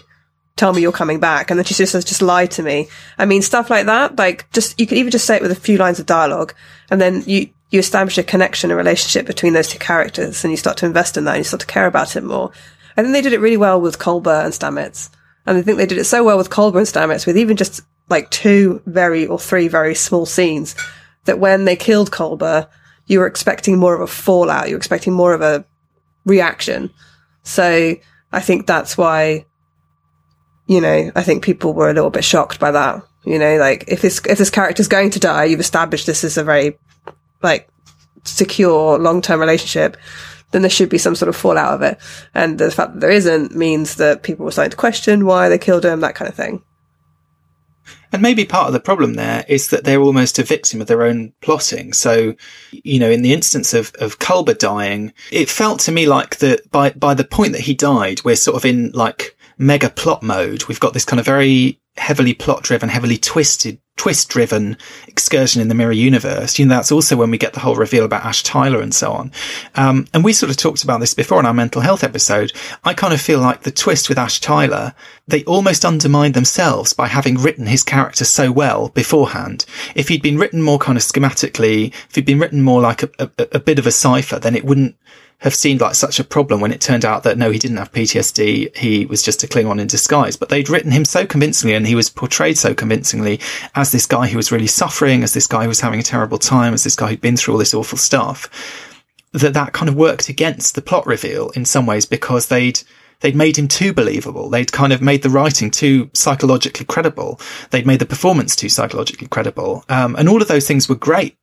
tell me you're coming back. And then she just says, just lie to me. I mean, stuff like that, like just, you could even just say it with a few lines of dialogue and then you, you establish a connection, a relationship between those two characters and you start to invest in that and you start to care about it more. I think they did it really well with Culber and Stamets. And I think they did it so well with Culber and Stamets with even just like two very or three very small scenes that when they killed Culber, you were expecting more of a fallout. You were expecting more of a reaction. So I think that's why, you know, I think people were a little bit shocked by that. You know, like if this, if this character's going to die, you've established this as a very, like, secure long-term relationship, then there should be some sort of fallout of it. And the fact that there isn't means that people were starting to question why they killed him, that kind of thing. And maybe part of the problem there is that they're almost a victim of their own plotting. So, you know, in the instance of, of Culber dying, it felt to me like that by, by the point that he died, we're sort of in like mega plot mode. We've got this kind of very heavily plot driven, heavily twisted twist driven excursion in the mirror universe. You know, that's also when we get the whole reveal about Ash Tyler and so on. Um, and we sort of talked about this before in our mental health episode. I kind of feel like the twist with Ash Tyler, they almost undermined themselves by having written his character so well beforehand. If he'd been written more kind of schematically, if he'd been written more like a, a, a bit of a cipher, then it wouldn't have seemed like such a problem when it turned out that no, he didn't have PTSD. He was just a Klingon in disguise. But they'd written him so convincingly and he was portrayed so convincingly as this guy who was really suffering, as this guy who was having a terrible time, as this guy who'd been through all this awful stuff, that that kind of worked against the plot reveal in some ways because they'd, they'd made him too believable. They'd kind of made the writing too psychologically credible. They'd made the performance too psychologically credible. Um, and all of those things were great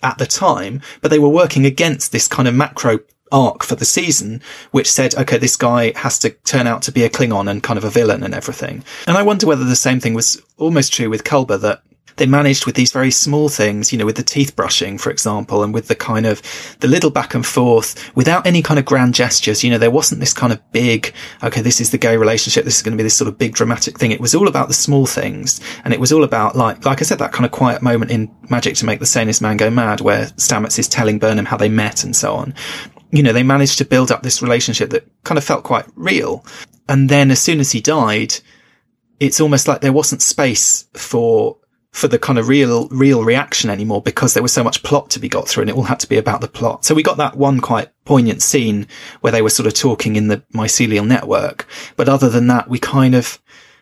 at the time, but they were working against this kind of macro arc for the season, which said, okay, this guy has to turn out to be a Klingon and kind of a villain and everything. And I wonder whether the same thing was almost true with Culber that they managed with these very small things, you know, with the teeth brushing, for example, and with the kind of the little back and forth without any kind of grand gestures. You know, there wasn't this kind of big, okay, this is the gay relationship. This is going to be this sort of big dramatic thing. It was all about the small things. And it was all about like, like I said, that kind of quiet moment in Magic to make the sanest man go mad where Stamets is telling Burnham how they met and so on you know, they managed to build up this relationship that kind of felt quite real. And then as soon as he died, it's almost like there wasn't space for, for the kind of real, real reaction anymore because there was so much plot to be got through and it all had to be about the plot. So we got that one quite poignant scene where they were sort of talking in the mycelial network. But other than that, we kind of,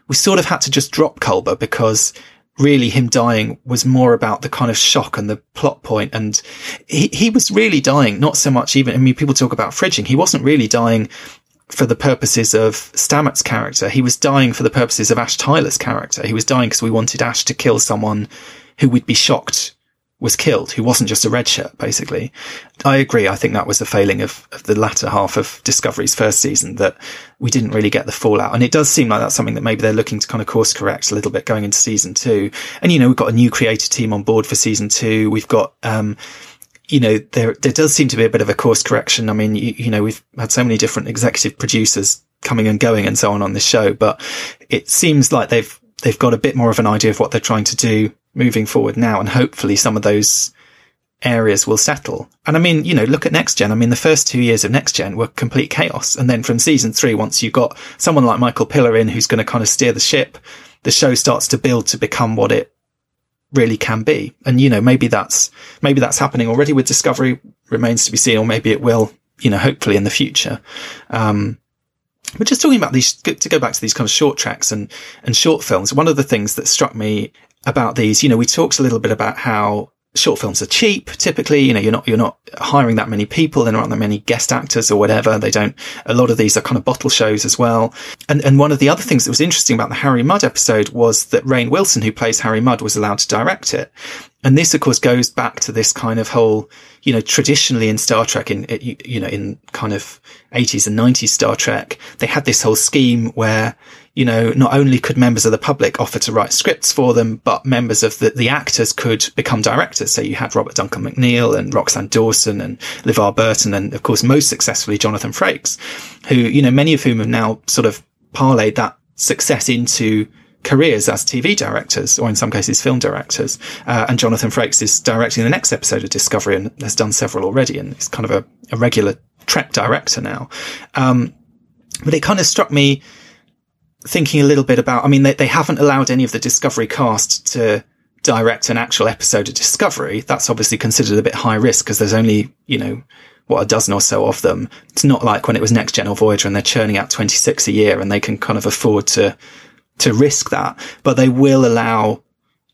we sort of had to just drop Culber because really him dying was more about the kind of shock and the plot point. And he, he was really dying, not so much even, I mean, people talk about fridging. He wasn't really dying for the purposes of Stamets' character. He was dying for the purposes of Ash Tyler's character. He was dying because we wanted Ash to kill someone who would be shocked was killed, who wasn't just a redshirt, basically. I agree. I think that was the failing of, of, the latter half of Discovery's first season that we didn't really get the fallout. And it does seem like that's something that maybe they're looking to kind of course correct a little bit going into season two. And, you know, we've got a new creative team on board for season two. We've got, um, you know, there, there does seem to be a bit of a course correction. I mean, you, you know, we've had so many different executive producers coming and going and so on on this show, but it seems like they've, they've got a bit more of an idea of what they're trying to do moving forward now. And hopefully some of those areas will settle. And I mean, you know, look at next gen. I mean, the first two years of next gen were complete chaos. And then from season three, once you've got someone like Michael Piller in who's going to kind of steer the ship, the show starts to build to become what it really can be. And, you know, maybe that's, maybe that's happening already with Discovery remains to be seen, or maybe it will, you know, hopefully in the future. Um, but just talking about these, to go back to these kind of short treks and, and short films, one of the things that struck me about these, you know, we talked a little bit about how short films are cheap. Typically, you know, you're not, you're not hiring that many people. There aren't that many guest actors or whatever. They don't, a lot of these are kind of bottle shows as well. And, and one of the other things that was interesting about the Harry Mudd episode was that Rainn Wilson, who plays Harry Mudd, was allowed to direct it. And this, of course, goes back to this kind of whole, you know, traditionally in Star Trek, in, you know, in kind of 80s and 90s Star Trek, they had this whole scheme where, you know, not only could members of the public offer to write scripts for them, but members of the, the actors could become directors. So you had Robert Duncan McNeill and Roxann Dawson and LeVar Burton and, of course, most successfully Jonathan Frakes, who, you know, many of whom have now sort of parlayed that success into careers as TV directors, or in some cases film directors. Uh, and Jonathan Frakes is directing the next episode of Discovery and has done several already, and is kind of a, a regular Trek director now. Um, but it kind of struck me thinking a little bit about, I mean, they, they haven't allowed any of the Discovery cast to direct an actual episode of Discovery. That's obviously considered a bit high risk because there's only, you know, what a dozen or so of them. It's not like when it was Next Gen or Voyager and they're churning out 26 a year and they can kind of afford to, to risk that, but they will allow,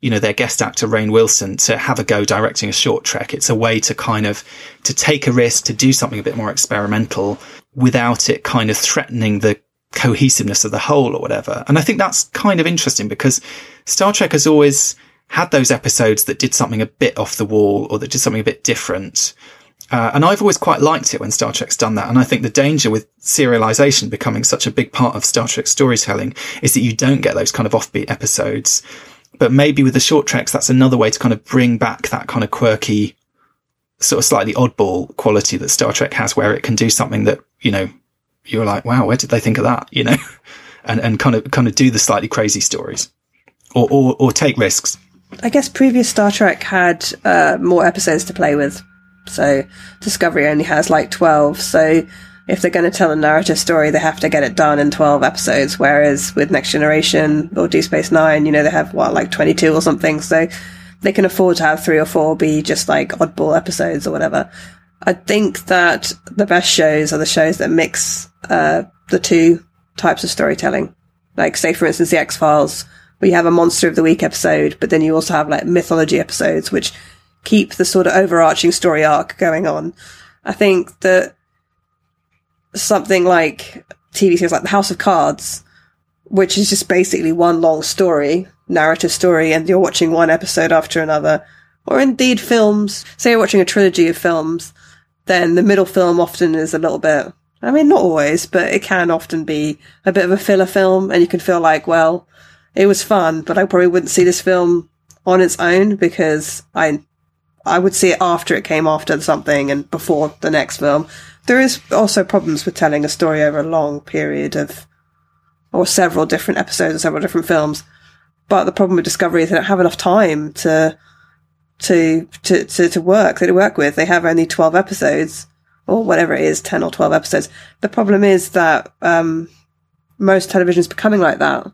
you know, their guest actor, Rainn Wilson, to have a go directing a short trek. It's a way to kind of, to take a risk, to do something a bit more experimental without it kind of threatening the cohesiveness of the whole or whatever. And I think that's kind of interesting because Star Trek has always had those episodes that did something a bit off the wall or that did something a bit different. Uh, and I've always quite liked it when Star Trek's done that. And I think the danger with serialization becoming such a big part of Star Trek storytelling is that you don't get those kind of offbeat episodes. But maybe with the short treks, that's another way to kind of bring back that kind of quirky, sort of slightly oddball quality that Star Trek has where it can do something that, you know, you're like, wow, where did they think of that? You know, and, and kind of, kind of do the slightly crazy stories or, or, or take risks. I guess previous Star Trek had uh, more episodes to play with. So Discovery only has like 12. So if they're going to tell a narrative story, they have to get it done in 12 episodes. Whereas with Next Generation or Deep Space Nine, you know, they have what, like 22 or something. So they can afford to have three or four be just like oddball episodes or whatever. I think that the best shows are the shows that mix uh, the two types of storytelling. Like, say, for instance, the X Files, where you have a Monster of the Week episode, but then you also have like mythology episodes, which keep the sort of overarching story arc going on. I think that something like TV series like The House of Cards, which is just basically one long story, narrative story, and you're watching one episode after another, or indeed films, say you're watching a trilogy of films, then the middle film often is a little bit, I mean, not always, but it can often be a bit of a filler film, and you can feel like, well, it was fun, but I probably wouldn't see this film on its own because I I would see it after it came after something and before the next film. There is also problems with telling a story over a long period of, or several different episodes of several different films. But the problem with Discovery is they don't have enough time to, to, to, to, to work, to work with. They have only 12 episodes or whatever it is, 10 or 12 episodes. The problem is that, um, most television is becoming like that.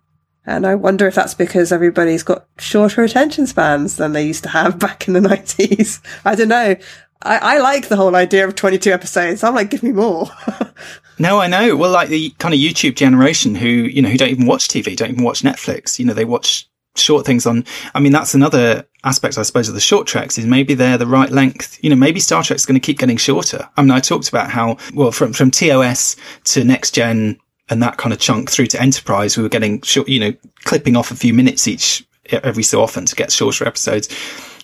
And I wonder if that's because everybody's got shorter attention spans than they used to have back in the 90s. I don't know. I, I like the whole idea of 22 episodes. I'm like, give me more. no, I know. Well, like the kind of YouTube generation who, you know, who don't even watch TV, don't even watch Netflix. You know, they watch short things on. I mean, that's another aspect, I suppose, of the short treks is maybe they're the right length. You know, maybe Star Trek's going to keep getting shorter. I mean, I talked about how, well, from, from TOS to next gen and that kind of chunk through to enterprise, we were getting short, you know, clipping off a few minutes each every so often to get shorter episodes.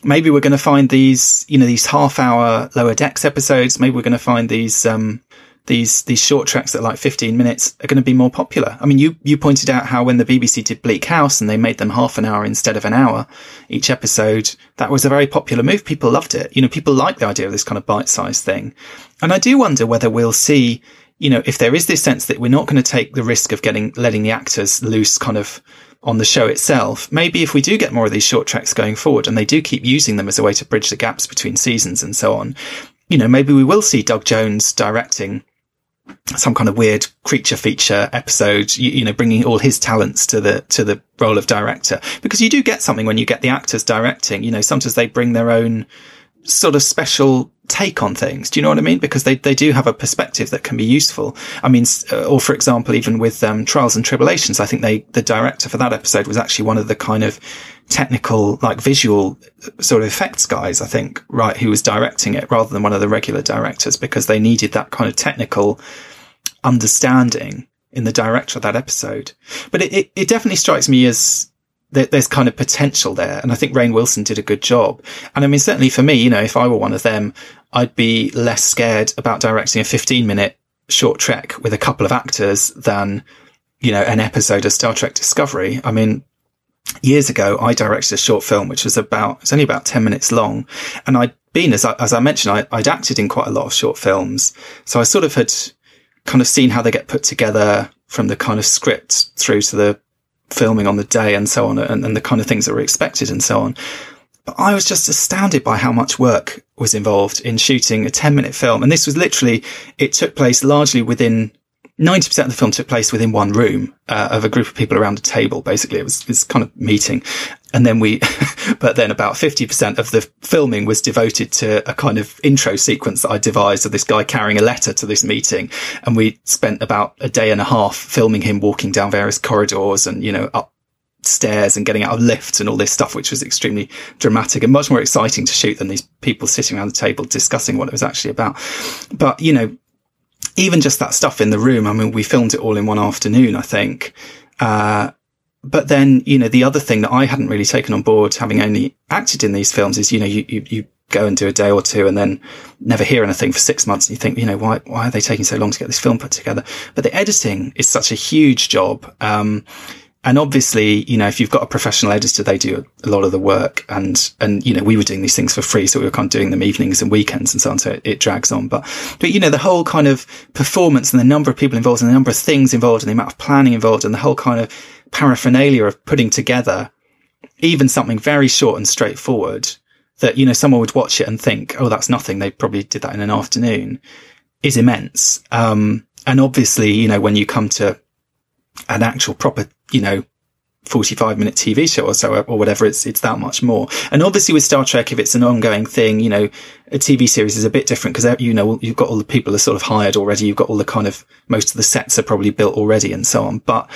Maybe we're going to find these, you know, these half hour lower decks episodes. Maybe we're going to find these, um, these, these short treks that are like 15 minutes are going to be more popular. I mean, you, you pointed out how when the BBC did Bleak House and they made them half an hour instead of an hour each episode, that was a very popular move. People loved it. You know, people like the idea of this kind of bite sized thing. And I do wonder whether we'll see you know, if there is this sense that we're not going to take the risk of getting, letting the actors loose kind of on the show itself, maybe if we do get more of these short treks going forward and they do keep using them as a way to bridge the gaps between seasons and so on, you know, maybe we will see Doug Jones directing some kind of weird creature feature episode, you, you, know, bringing all his talents to the, to the role of director. Because you do get something when you get the actors directing, you know, sometimes they bring their own, sort of special take on things. Do you know what I mean? Because they, they do have a perspective that can be useful. I mean, uh, or for example, even with um, Trials and Tribulations, I think they, the director for that episode was actually one of the kind of technical, like visual uh, sort of effects guys, I think, right, who was directing it rather than one of the regular directors because they needed that kind of technical understanding in the director of that episode. But it, it, it definitely strikes me as there's kind of potential there. And I think Rainn Wilson did a good job. And I mean, certainly for me, you know, if I were one of them, I'd be less scared about directing a 15 minute short trek with a couple of actors than, you know, an episode of Star Trek Discovery. I mean, years ago, I directed a short film, which was about, it's only about 10 minutes long. And I'd been, as I, as I mentioned, I, I'd acted in quite a lot of short films. So I sort of had kind of seen how they get put together from the kind of script through to the filming on the day and so on and, and the kind of things that were expected and so on. But I was just astounded by how much work was involved in shooting a 10 minute film. And this was literally, it took place largely within 90% of the film took place within one room uh, of a group of people around a table. Basically, it was this kind of meeting. And then we, but then about 50% of the filming was devoted to a kind of intro sequence that I devised of this guy carrying a letter to this meeting. And we spent about a day and a half filming him walking down various corridors and, you know, up stairs and getting out of lifts and all this stuff, which was extremely dramatic and much more exciting to shoot than these people sitting around the table discussing what it was actually about. But, you know, even just that stuff in the room, I mean, we filmed it all in one afternoon, I think. Uh, but then, you know, the other thing that I hadn't really taken on board, having only acted in these films, is, you know, you, you, you go and do a day or two and then never hear anything for six months. And you think, you know, why, why are they taking so long to get this film put together? But the editing is such a huge job. Um, and obviously, you know, if you've got a professional editor, they do a lot of the work and, and, you know, we were doing these things for free. So we were kind of doing them evenings and weekends and so on. So it, it drags on. But, but, you know, the whole kind of performance and the number of people involved and the number of things involved and the amount of planning involved and the whole kind of paraphernalia of putting together even something very short and straightforward that, you know, someone would watch it and think, oh, that's nothing. They probably did that in an afternoon is immense. Um, and obviously, you know, when you come to an actual proper, you know, 45 minute TV show or so, or whatever, it's, it's that much more. And obviously with Star Trek, if it's an ongoing thing, you know, a TV series is a bit different because, you know, you've got all the people are sort of hired already. You've got all the kind of, most of the sets are probably built already and so on. But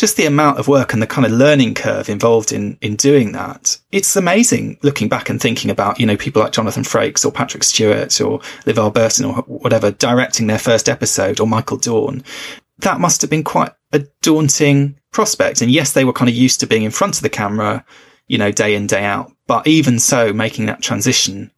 just the amount of work and the kind of learning curve involved in, in doing that. It's amazing looking back and thinking about, you know, people like Jonathan Frakes or Patrick Stewart or LeVar Burton or whatever directing their first episode or Michael Dorn that must have been quite a daunting prospect. And yes, they were kind of used to being in front of the camera, you know, day in, day out. But even so, making that transition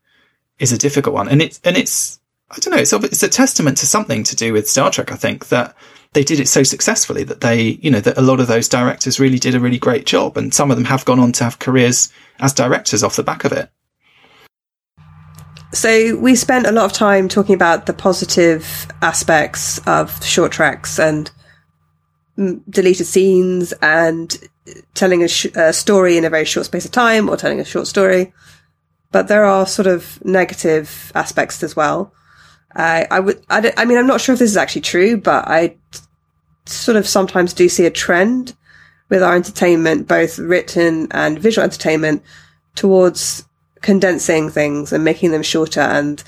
is a difficult one. And it's, and it's, I don't know, it's, it's a testament to something to do with Star Trek, I think, that they did it so successfully that they, you know, that a lot of those directors really did a really great job. And some of them have gone on to have careers as directors off the back of it. So we spent a lot of time talking about the positive aspects of short treks and mm, deleted scenes and telling a, sh- a, story in a very short space of time or telling a short story. But there are sort of negative aspects as well. I, I would, I, I mean, I'm not sure if this is actually true, but I sort of sometimes do see a trend with our entertainment, both written and visual entertainment towards condensing things and making them shorter and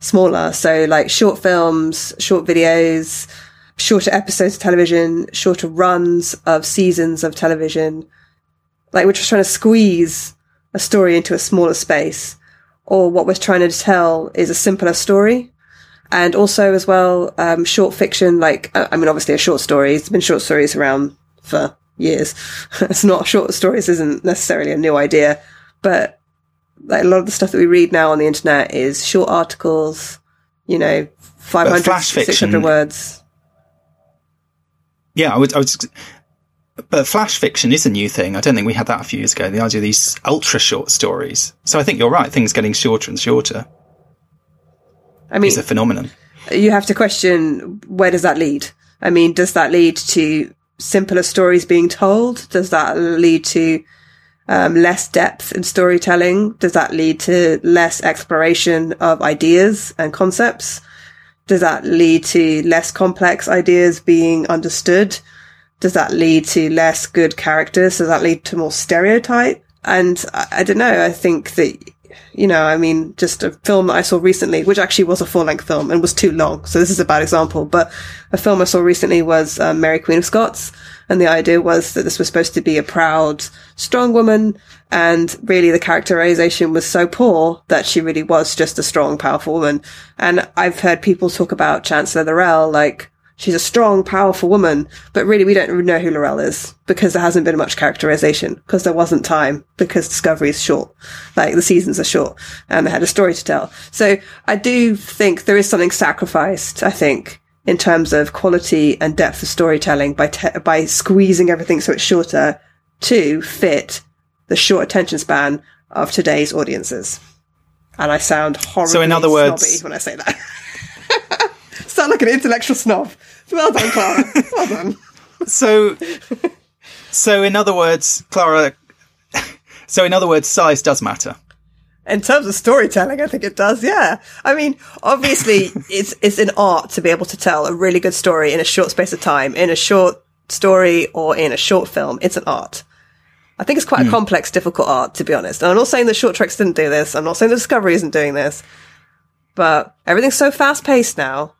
smaller. So like short films, short videos, shorter episodes of television, shorter runs of seasons of television. Like we're just trying to squeeze a story into a smaller space or what we're trying to tell is a simpler story. And also as well, um, short fiction, like, uh, I mean, obviously a short story, it's been short stories around for years. it's not short stories isn't necessarily a new idea, but like a lot of the stuff that we read now on the internet is short articles, you know, 500, 600 words. Yeah, I would, I would, but flash fiction is a new thing. I don't think we had that a few years ago. The idea of these ultra short stories. So I think you're right. Things getting shorter and shorter. I mean, is a phenomenon. You have to question where does that lead? I mean, does that lead to simpler stories being told? Does that lead to um, less depth in storytelling? Does that lead to less exploration of ideas and concepts? Does that lead to less complex ideas being understood? Does that lead to less good characters? Does that lead to more stereotype? And I, I don't know. I think that you know, I mean, just a film I saw recently, which actually was a full length film and was too long. So this is a bad example, but a film I saw recently was um, Mary Queen of Scots. And the idea was that this was supposed to be a proud, strong woman. And really the characterization was so poor that she really was just a strong, powerful woman. And I've heard people talk about Chancellor L'Rell, like, she's a strong, powerful woman, but really we don't know who L'Rell is because there hasn't been much characterization because there wasn't time because Discovery is short. Like the seasons are short and they had a story to tell. So I do think there is something sacrificed, I think, in terms of quality and depth of storytelling by, te- by squeezing everything so it's shorter to fit the short attention span of today's audiences. And I sound horribly so in other words, when I say that. sound like an intellectual snob. Well done, Clara. well done. So, so in other words, Clara. So in other words, size does matter. In terms of storytelling, I think it does. Yeah. I mean, obviously, it's it's an art to be able to tell a really good story in a short space of time, in a short story or in a short film. It's an art. I think it's quite mm. a hmm. complex, difficult art, to be honest. And I'm not saying the short treks didn't do this. I'm not saying the Discovery isn't doing this, but everything's so fast paced now.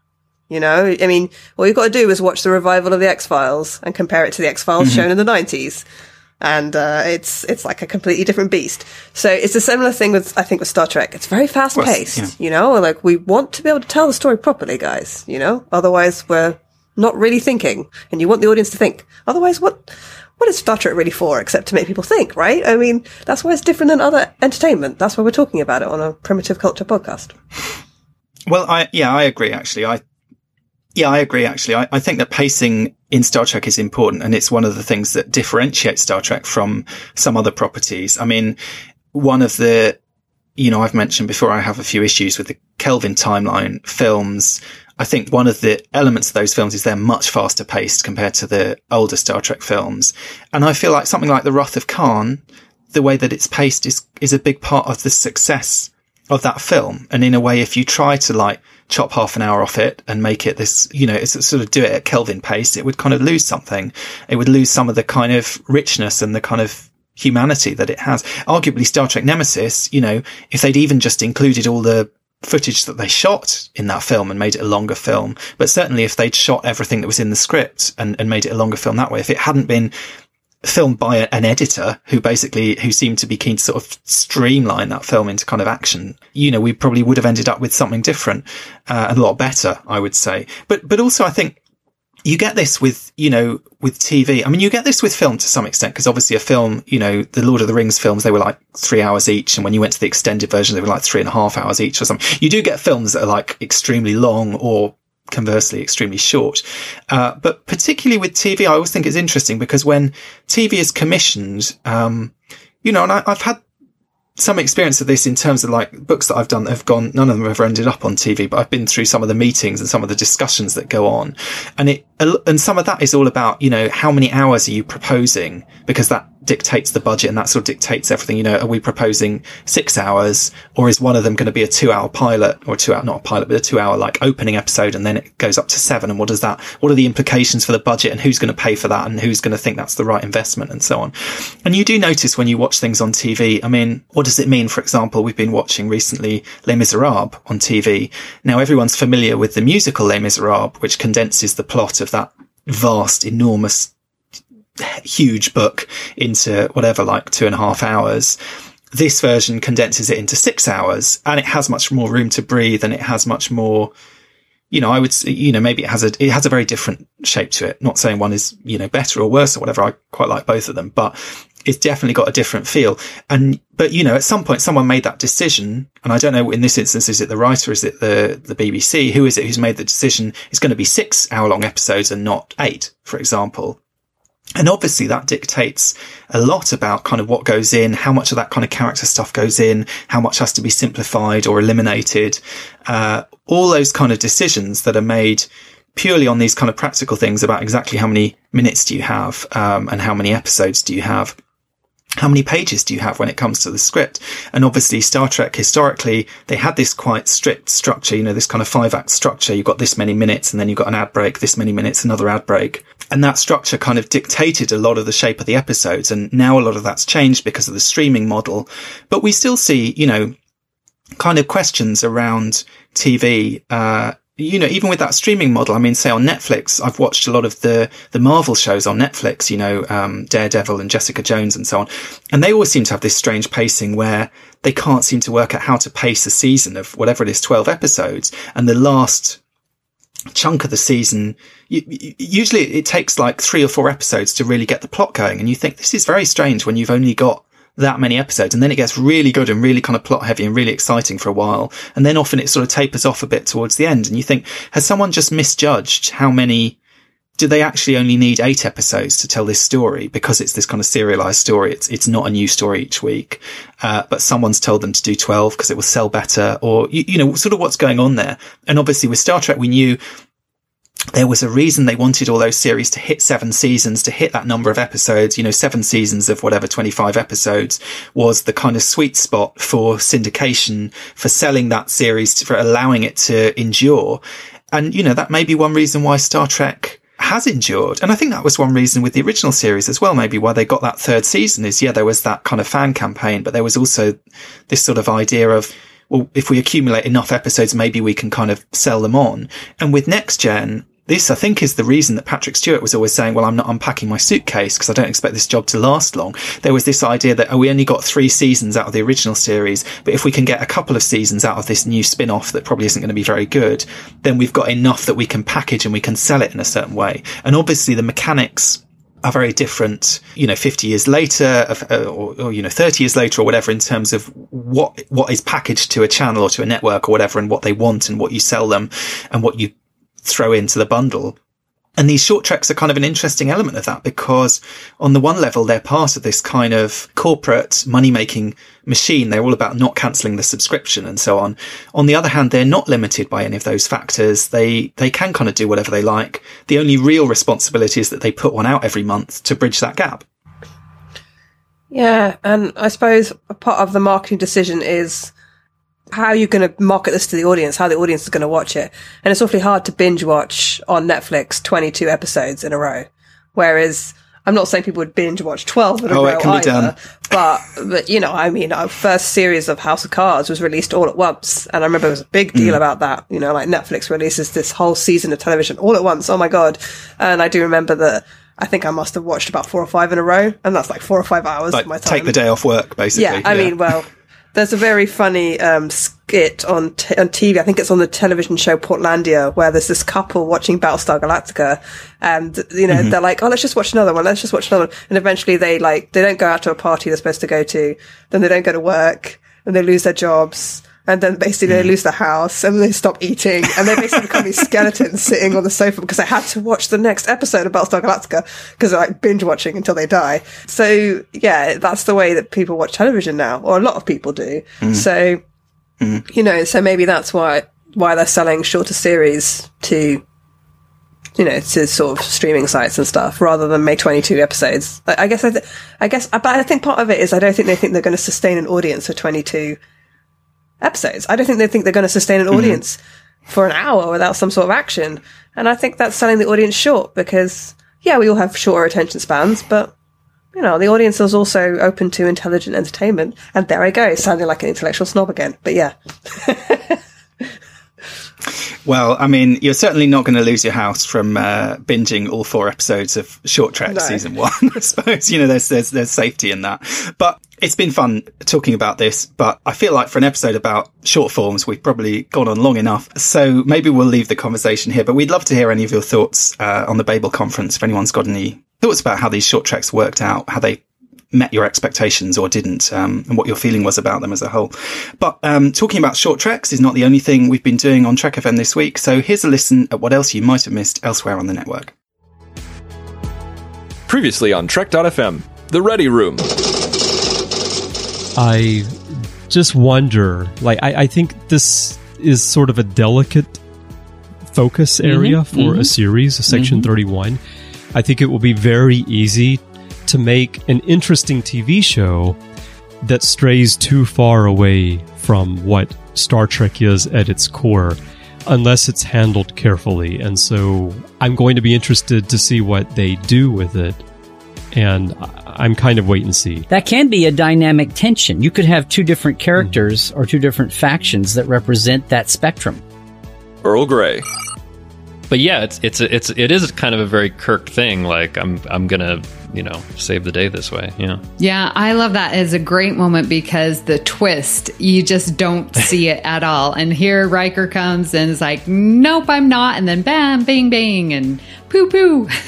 You know, I mean, all you've got to do is watch the revival of the X Files and compare it to the X Files mm-hmm. shown in the 90s and uh, it's it's like a completely different beast. So it's a similar thing with I think with Star Trek. It's very fast paced. Yeah. You know, like we want to be able to tell the story properly, guys. You know, otherwise we're not really thinking, and you want the audience to think. Otherwise, what what is Star Trek really for except to make people think, right? I mean, that's why it's different than other entertainment. That's why we're talking about it on a primitive culture podcast. Well, I yeah, I agree. Actually, I yeah, I agree. Actually, I, I think that pacing in Star Trek is important, and it's one of the things that differentiates Star Trek from some other properties. I mean, one of the you know, I've mentioned before, I have a few issues with the Kelvin timeline films. I think one of the elements of those films is they're much faster paced compared to the older Star Trek films. And I feel like something like The Wrath of Khan, the way that it's paced is, is a big part of the success of that film. And in a way, if you try to like chop half an hour off it and make it this, you know, sort of do it at Kelvin pace, it would kind of lose something. It would lose some of the kind of richness and the kind of humanity that it has. Arguably Star Trek Nemesis, you know, if they'd even just included all the footage that they shot in that film and made it a longer film, but certainly if they'd shot everything that was in the script and, and made it a longer film that way, if it hadn't been filmed by an editor who basically who seemed to be keen to sort of streamline that film into kind of action you know we probably would have ended up with something different uh, and a lot better i would say but but also i think you get this with, you know, with TV. I mean, you get this with film to some extent because obviously a film, you know, the Lord of the Rings films, they were like three hours each. And when you went to the extended version, they were like three and a half hours each or something. You do get films that are like extremely long or conversely extremely short. Uh, but particularly with TV, I always think it's interesting because when TV is commissioned, um, you know, and I, have had some experience of this in terms of like books that I've done that have gone, none of them have ever ended up on TV, but I've been through some of the meetings and some of the discussions that go on. And it, and some of that is all about, you know, how many hours are you proposing? Because that dictates the budget and that sort of dictates everything. You know, are we proposing six hours or is one of them going to be a two hour pilot or two hour, not a pilot, but a two hour like opening episode and then it goes up to seven? And what does that, what are the implications for the budget and who's going to pay for that and who's going to think that's the right investment and so on? And you do notice when you watch things on TV, I mean, what does it mean? For example, we've been watching recently Les Miserables on TV. Now everyone's familiar with the musical Les Miserables, which condenses the plot of that vast, enormous huge book into whatever, like two and a half hours. This version condenses it into six hours and it has much more room to breathe and it has much more, you know, I would, you know, maybe it has a, it has a very different shape to it. Not saying one is, you know, better or worse or whatever. I quite like both of them, but it's definitely got a different feel. And, but you know, at some point someone made that decision. And I don't know in this instance, is it the writer? Is it the, the BBC? Who is it who's made the decision? It's going to be six hour long episodes and not eight, for example. And obviously that dictates a lot about kind of what goes in, how much of that kind of character stuff goes in, how much has to be simplified or eliminated. Uh, all those kind of decisions that are made purely on these kind of practical things about exactly how many minutes do you have, um, and how many episodes do you have how many pages do you have when it comes to the script? And obviously Star Trek historically, they had this quite strict structure, you know, this kind of five act structure. You've got this many minutes and then you've got an ad break, this many minutes, another ad break. And that structure kind of dictated a lot of the shape of the episodes. And now a lot of that's changed because of the streaming model. But we still see, you know, kind of questions around TV, uh, you know, even with that streaming model, I mean, say on Netflix, I've watched a lot of the, the Marvel shows on Netflix, you know, um, Daredevil and Jessica Jones and so on. And they always seem to have this strange pacing where they can't seem to work out how to pace a season of whatever it is, 12 episodes. And the last chunk of the season, usually it takes like three or four episodes to really get the plot going. And you think this is very strange when you've only got that many episodes and then it gets really good and really kind of plot heavy and really exciting for a while. And then often it sort of tapers off a bit towards the end. And you think, has someone just misjudged how many do they actually only need eight episodes to tell this story because it's this kind of serialized story? It's, it's not a new story each week. Uh, but someone's told them to do 12 because it will sell better or, you, you know, sort of what's going on there. And obviously with Star Trek, we knew there was a reason they wanted all those series to hit seven seasons, to hit that number of episodes. You know, seven seasons of whatever, 25 episodes was the kind of sweet spot for syndication, for selling that series, for allowing it to endure. And, you know, that may be one reason why Star Trek has endured. And I think that was one reason with the original series as well, maybe why they got that third season is, yeah, there was that kind of fan campaign, but there was also this sort of idea of, well, if we accumulate enough episodes, maybe we can kind of sell them on. And with next gen, this, I think, is the reason that Patrick Stewart was always saying, well, I'm not unpacking my suitcase because I don't expect this job to last long. There was this idea that, oh, we only got three seasons out of the original series, but if we can get a couple of seasons out of this new spin off that probably isn't going to be very good, then we've got enough that we can package and we can sell it in a certain way. And obviously the mechanics are very different, you know, 50 years later uh, or, or, you know, 30 years later or whatever in terms of what, what is packaged to a channel or to a network or whatever and what they want and what you sell them and what you throw into the bundle. And these short treks are kind of an interesting element of that because on the one level, they're part of this kind of corporate money making machine. They're all about not cancelling the subscription and so on. On the other hand, they're not limited by any of those factors. They, they can kind of do whatever they like. The only real responsibility is that they put one out every month to bridge that gap. Yeah. And I suppose a part of the marketing decision is how are you going to market this to the audience? How the audience is going to watch it? And it's awfully hard to binge watch on Netflix 22 episodes in a row. Whereas I'm not saying people would binge watch 12 in a oh, row it can either, be done. but, but, you know, I mean, our first series of House of Cards was released all at once. And I remember it was a big deal mm. about that. You know, like Netflix releases this whole season of television all at once. Oh my God. And I do remember that I think I must have watched about four or five in a row, and that's like four or five hours like, of my time. Take the day off work, basically. Yeah, I yeah. mean, well, there's a very funny um, skit on t- on TV. I think it's on the television show Portlandia, where there's this couple watching Battlestar Galactica, and you know mm-hmm. they're like, "Oh, let's just watch another one. Let's just watch another one." And eventually, they like they don't go out to a party they're supposed to go to, then they don't go to work, and they lose their jobs, and then basically they lose the house and they stop eating and they basically become these skeletons sitting on the sofa because they had to watch the next episode of Battlestar Galactica because they're like binge watching until they die. So yeah, that's the way that people watch television now, or a lot of people do. Mm. So, mm. you know, so maybe that's why, why they're selling shorter series to, you know, to sort of streaming sites and stuff rather than make 22 episodes. I, I guess, I, th- I guess, but I think part of it is I don't think they think they're going to sustain an audience for 22 episodes. I don't think they think they're going to sustain an mm-hmm. audience mm-hmm. for an hour without some sort of action. And I think that's selling the audience short because, yeah, we all have shorter attention spans, but, you know, the audience is also open to intelligent entertainment. And there I go, sounding like an intellectual snob again. But yeah. Well, I mean, you're certainly not going to lose your house from uh, binging all four episodes of Short Trek no. season one. I suppose you know there's there's there's safety in that, but it's been fun talking about this. But I feel like for an episode about short forms, we've probably gone on long enough. So maybe we'll leave the conversation here. But we'd love to hear any of your thoughts uh, on the Babel conference. If anyone's got any thoughts about how these short treks worked out, how they met your expectations or didn't, um, and what your feeling was about them as a whole. But um, talking about short treks is not the only thing we've been doing on Trek FM this week. So here's a listen at what else you might have missed elsewhere on the network. Previously on Trek.fm, the Ready Room. I just wonder, like, I, I think this is sort of a delicate focus area mm-hmm, for mm-hmm. a series, Section mm-hmm. 31. I think it will be very easy to make an interesting TV show that strays too far away from what Star Trek is at its core unless it's handled carefully. And so I'm going to be interested to see what they do with it. And I'm kind of wait and see. That can be a dynamic tension. You could have two different characters mm-hmm. or two different factions that represent that spectrum. Earl Grey. But yeah, it's it's it's it is kind of a very Kirk thing. Like I'm I'm gonna you know save the day this way. Yeah. Yeah i love that. As a great moment because the twist you just don't see it at all. And here riker comes and is like nope i'm not. And then bam bing bing and poo poo.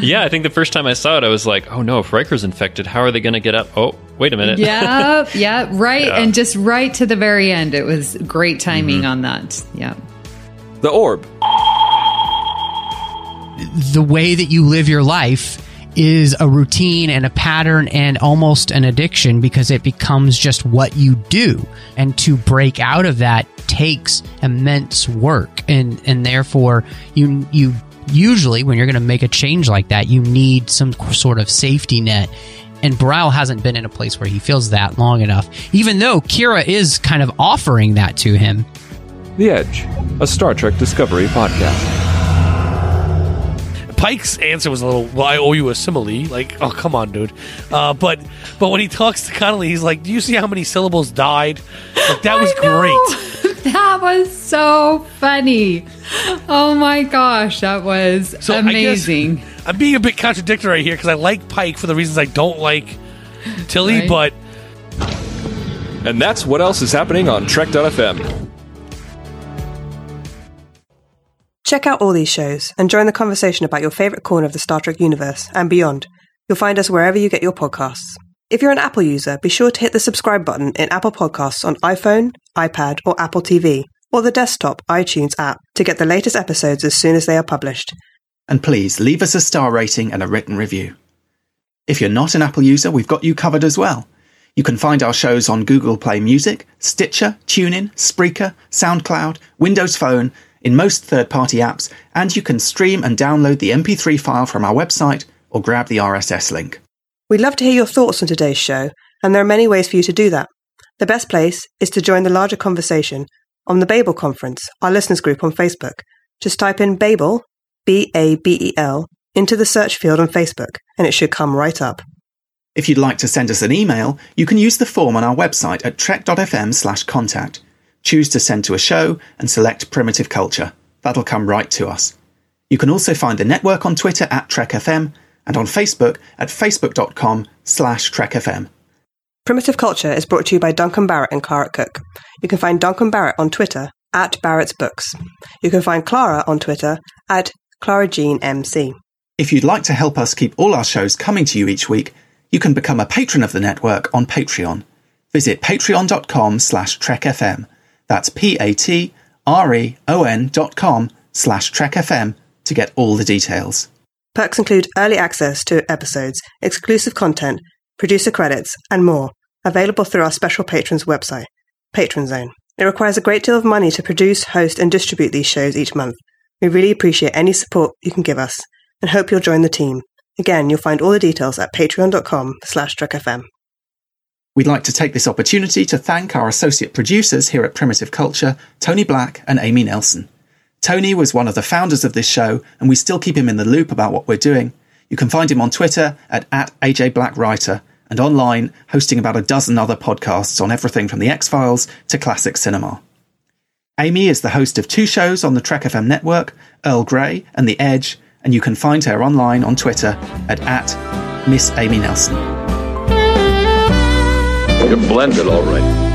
Yeah i think the first time i saw it i was like oh no if riker's infected how are they going to get up? Oh wait a minute. Yeah yeah right. Yeah. and just right to the very end it was great timing mm-hmm. on that. Yeah the orb the way that you live your life is a routine and a pattern and almost an addiction because it becomes just what you do. And to break out of that takes immense work. And and therefore you you usually when you're going to make a change like that you need some sort of safety net. And Bareil hasn't been in a place where he feels that long enough. Even though Kira is kind of offering that to him. The Edge a Star Trek Discovery podcast Pike's answer was a little, "Well, I owe you a simile." Like, oh, come on, dude. Uh, but but when he talks to Connolly, he's like, "Do you see how many syllables died?" Like that was great. that was so funny. Oh my gosh, that was So amazing. I'm being a bit contradictory here because I like Pike for the reasons I don't like Tilly, Right. but And that's what else is happening on Trek.fm. Check out all these shows and join the conversation about your favorite corner of the Star Trek universe and beyond. You'll find us wherever you get your podcasts. If you're an Apple user, be sure to hit the subscribe button in Apple Podcasts on iPhone, iPad, or Apple TV, or the desktop iTunes app to get the latest episodes as soon as they are published. And please leave us a star rating and a written review. If you're not an Apple user, we've got you covered as well. You can find our shows on Google Play Music, Stitcher, TuneIn, Spreaker, SoundCloud, Windows Phone, in most third party apps, and you can stream and download the MP3 file from our website or grab the RSS link. We'd love to hear your thoughts on today's show, and there are many ways for you to do that. The best place is to join the larger conversation on the Babel Conference, our listeners group on Facebook. Just type in Babel, B A B E L, into the search field on Facebook, and it should come right up. If you'd like to send us an email, you can use the form on our website at trek.fm slash contact. Choose to send to a show and select Primitive Culture. That'll come right to us. You can also find the network on Twitter at TrekFM and on Facebook at facebook.com slash TrekFM. Primitive Culture is brought to you by Duncan Barrett and Clara Cook. You can find Duncan Barrett on Twitter at Barrett's Books. You can find Clara on Twitter at Clara Jean MC. If you'd like to help us keep all our shows coming to you each week, you can become a patron of the network on Patreon. Visit patreon.com slash trekfm. That's P-A-T-R-E-O-N dot com slash trekfm to get all the details. Perks include early access to episodes, exclusive content, producer credits, and more, available through our special patrons website, Patron Zone. It requires a great deal of money to produce, host, and distribute these shows each month. We really appreciate any support you can give us and hope you'll join the team. Again, you'll find all the details at patreon.com slash trekfm. We'd like to take this opportunity to thank our associate producers here at Primitive Culture, Tony Black and Amy Nelson. Tony was one of the founders of this show, and we still keep him in the loop about what we're doing. You can find him on Twitter at, at AJBlackWriter and online hosting about a dozen other podcasts on everything from The X Files to classic cinema. Amy is the host of two shows on the Trek FM network, Earl Grey and The Edge, and you can find her online on Twitter at, at Miss Amy Nelson. You're blended, all right.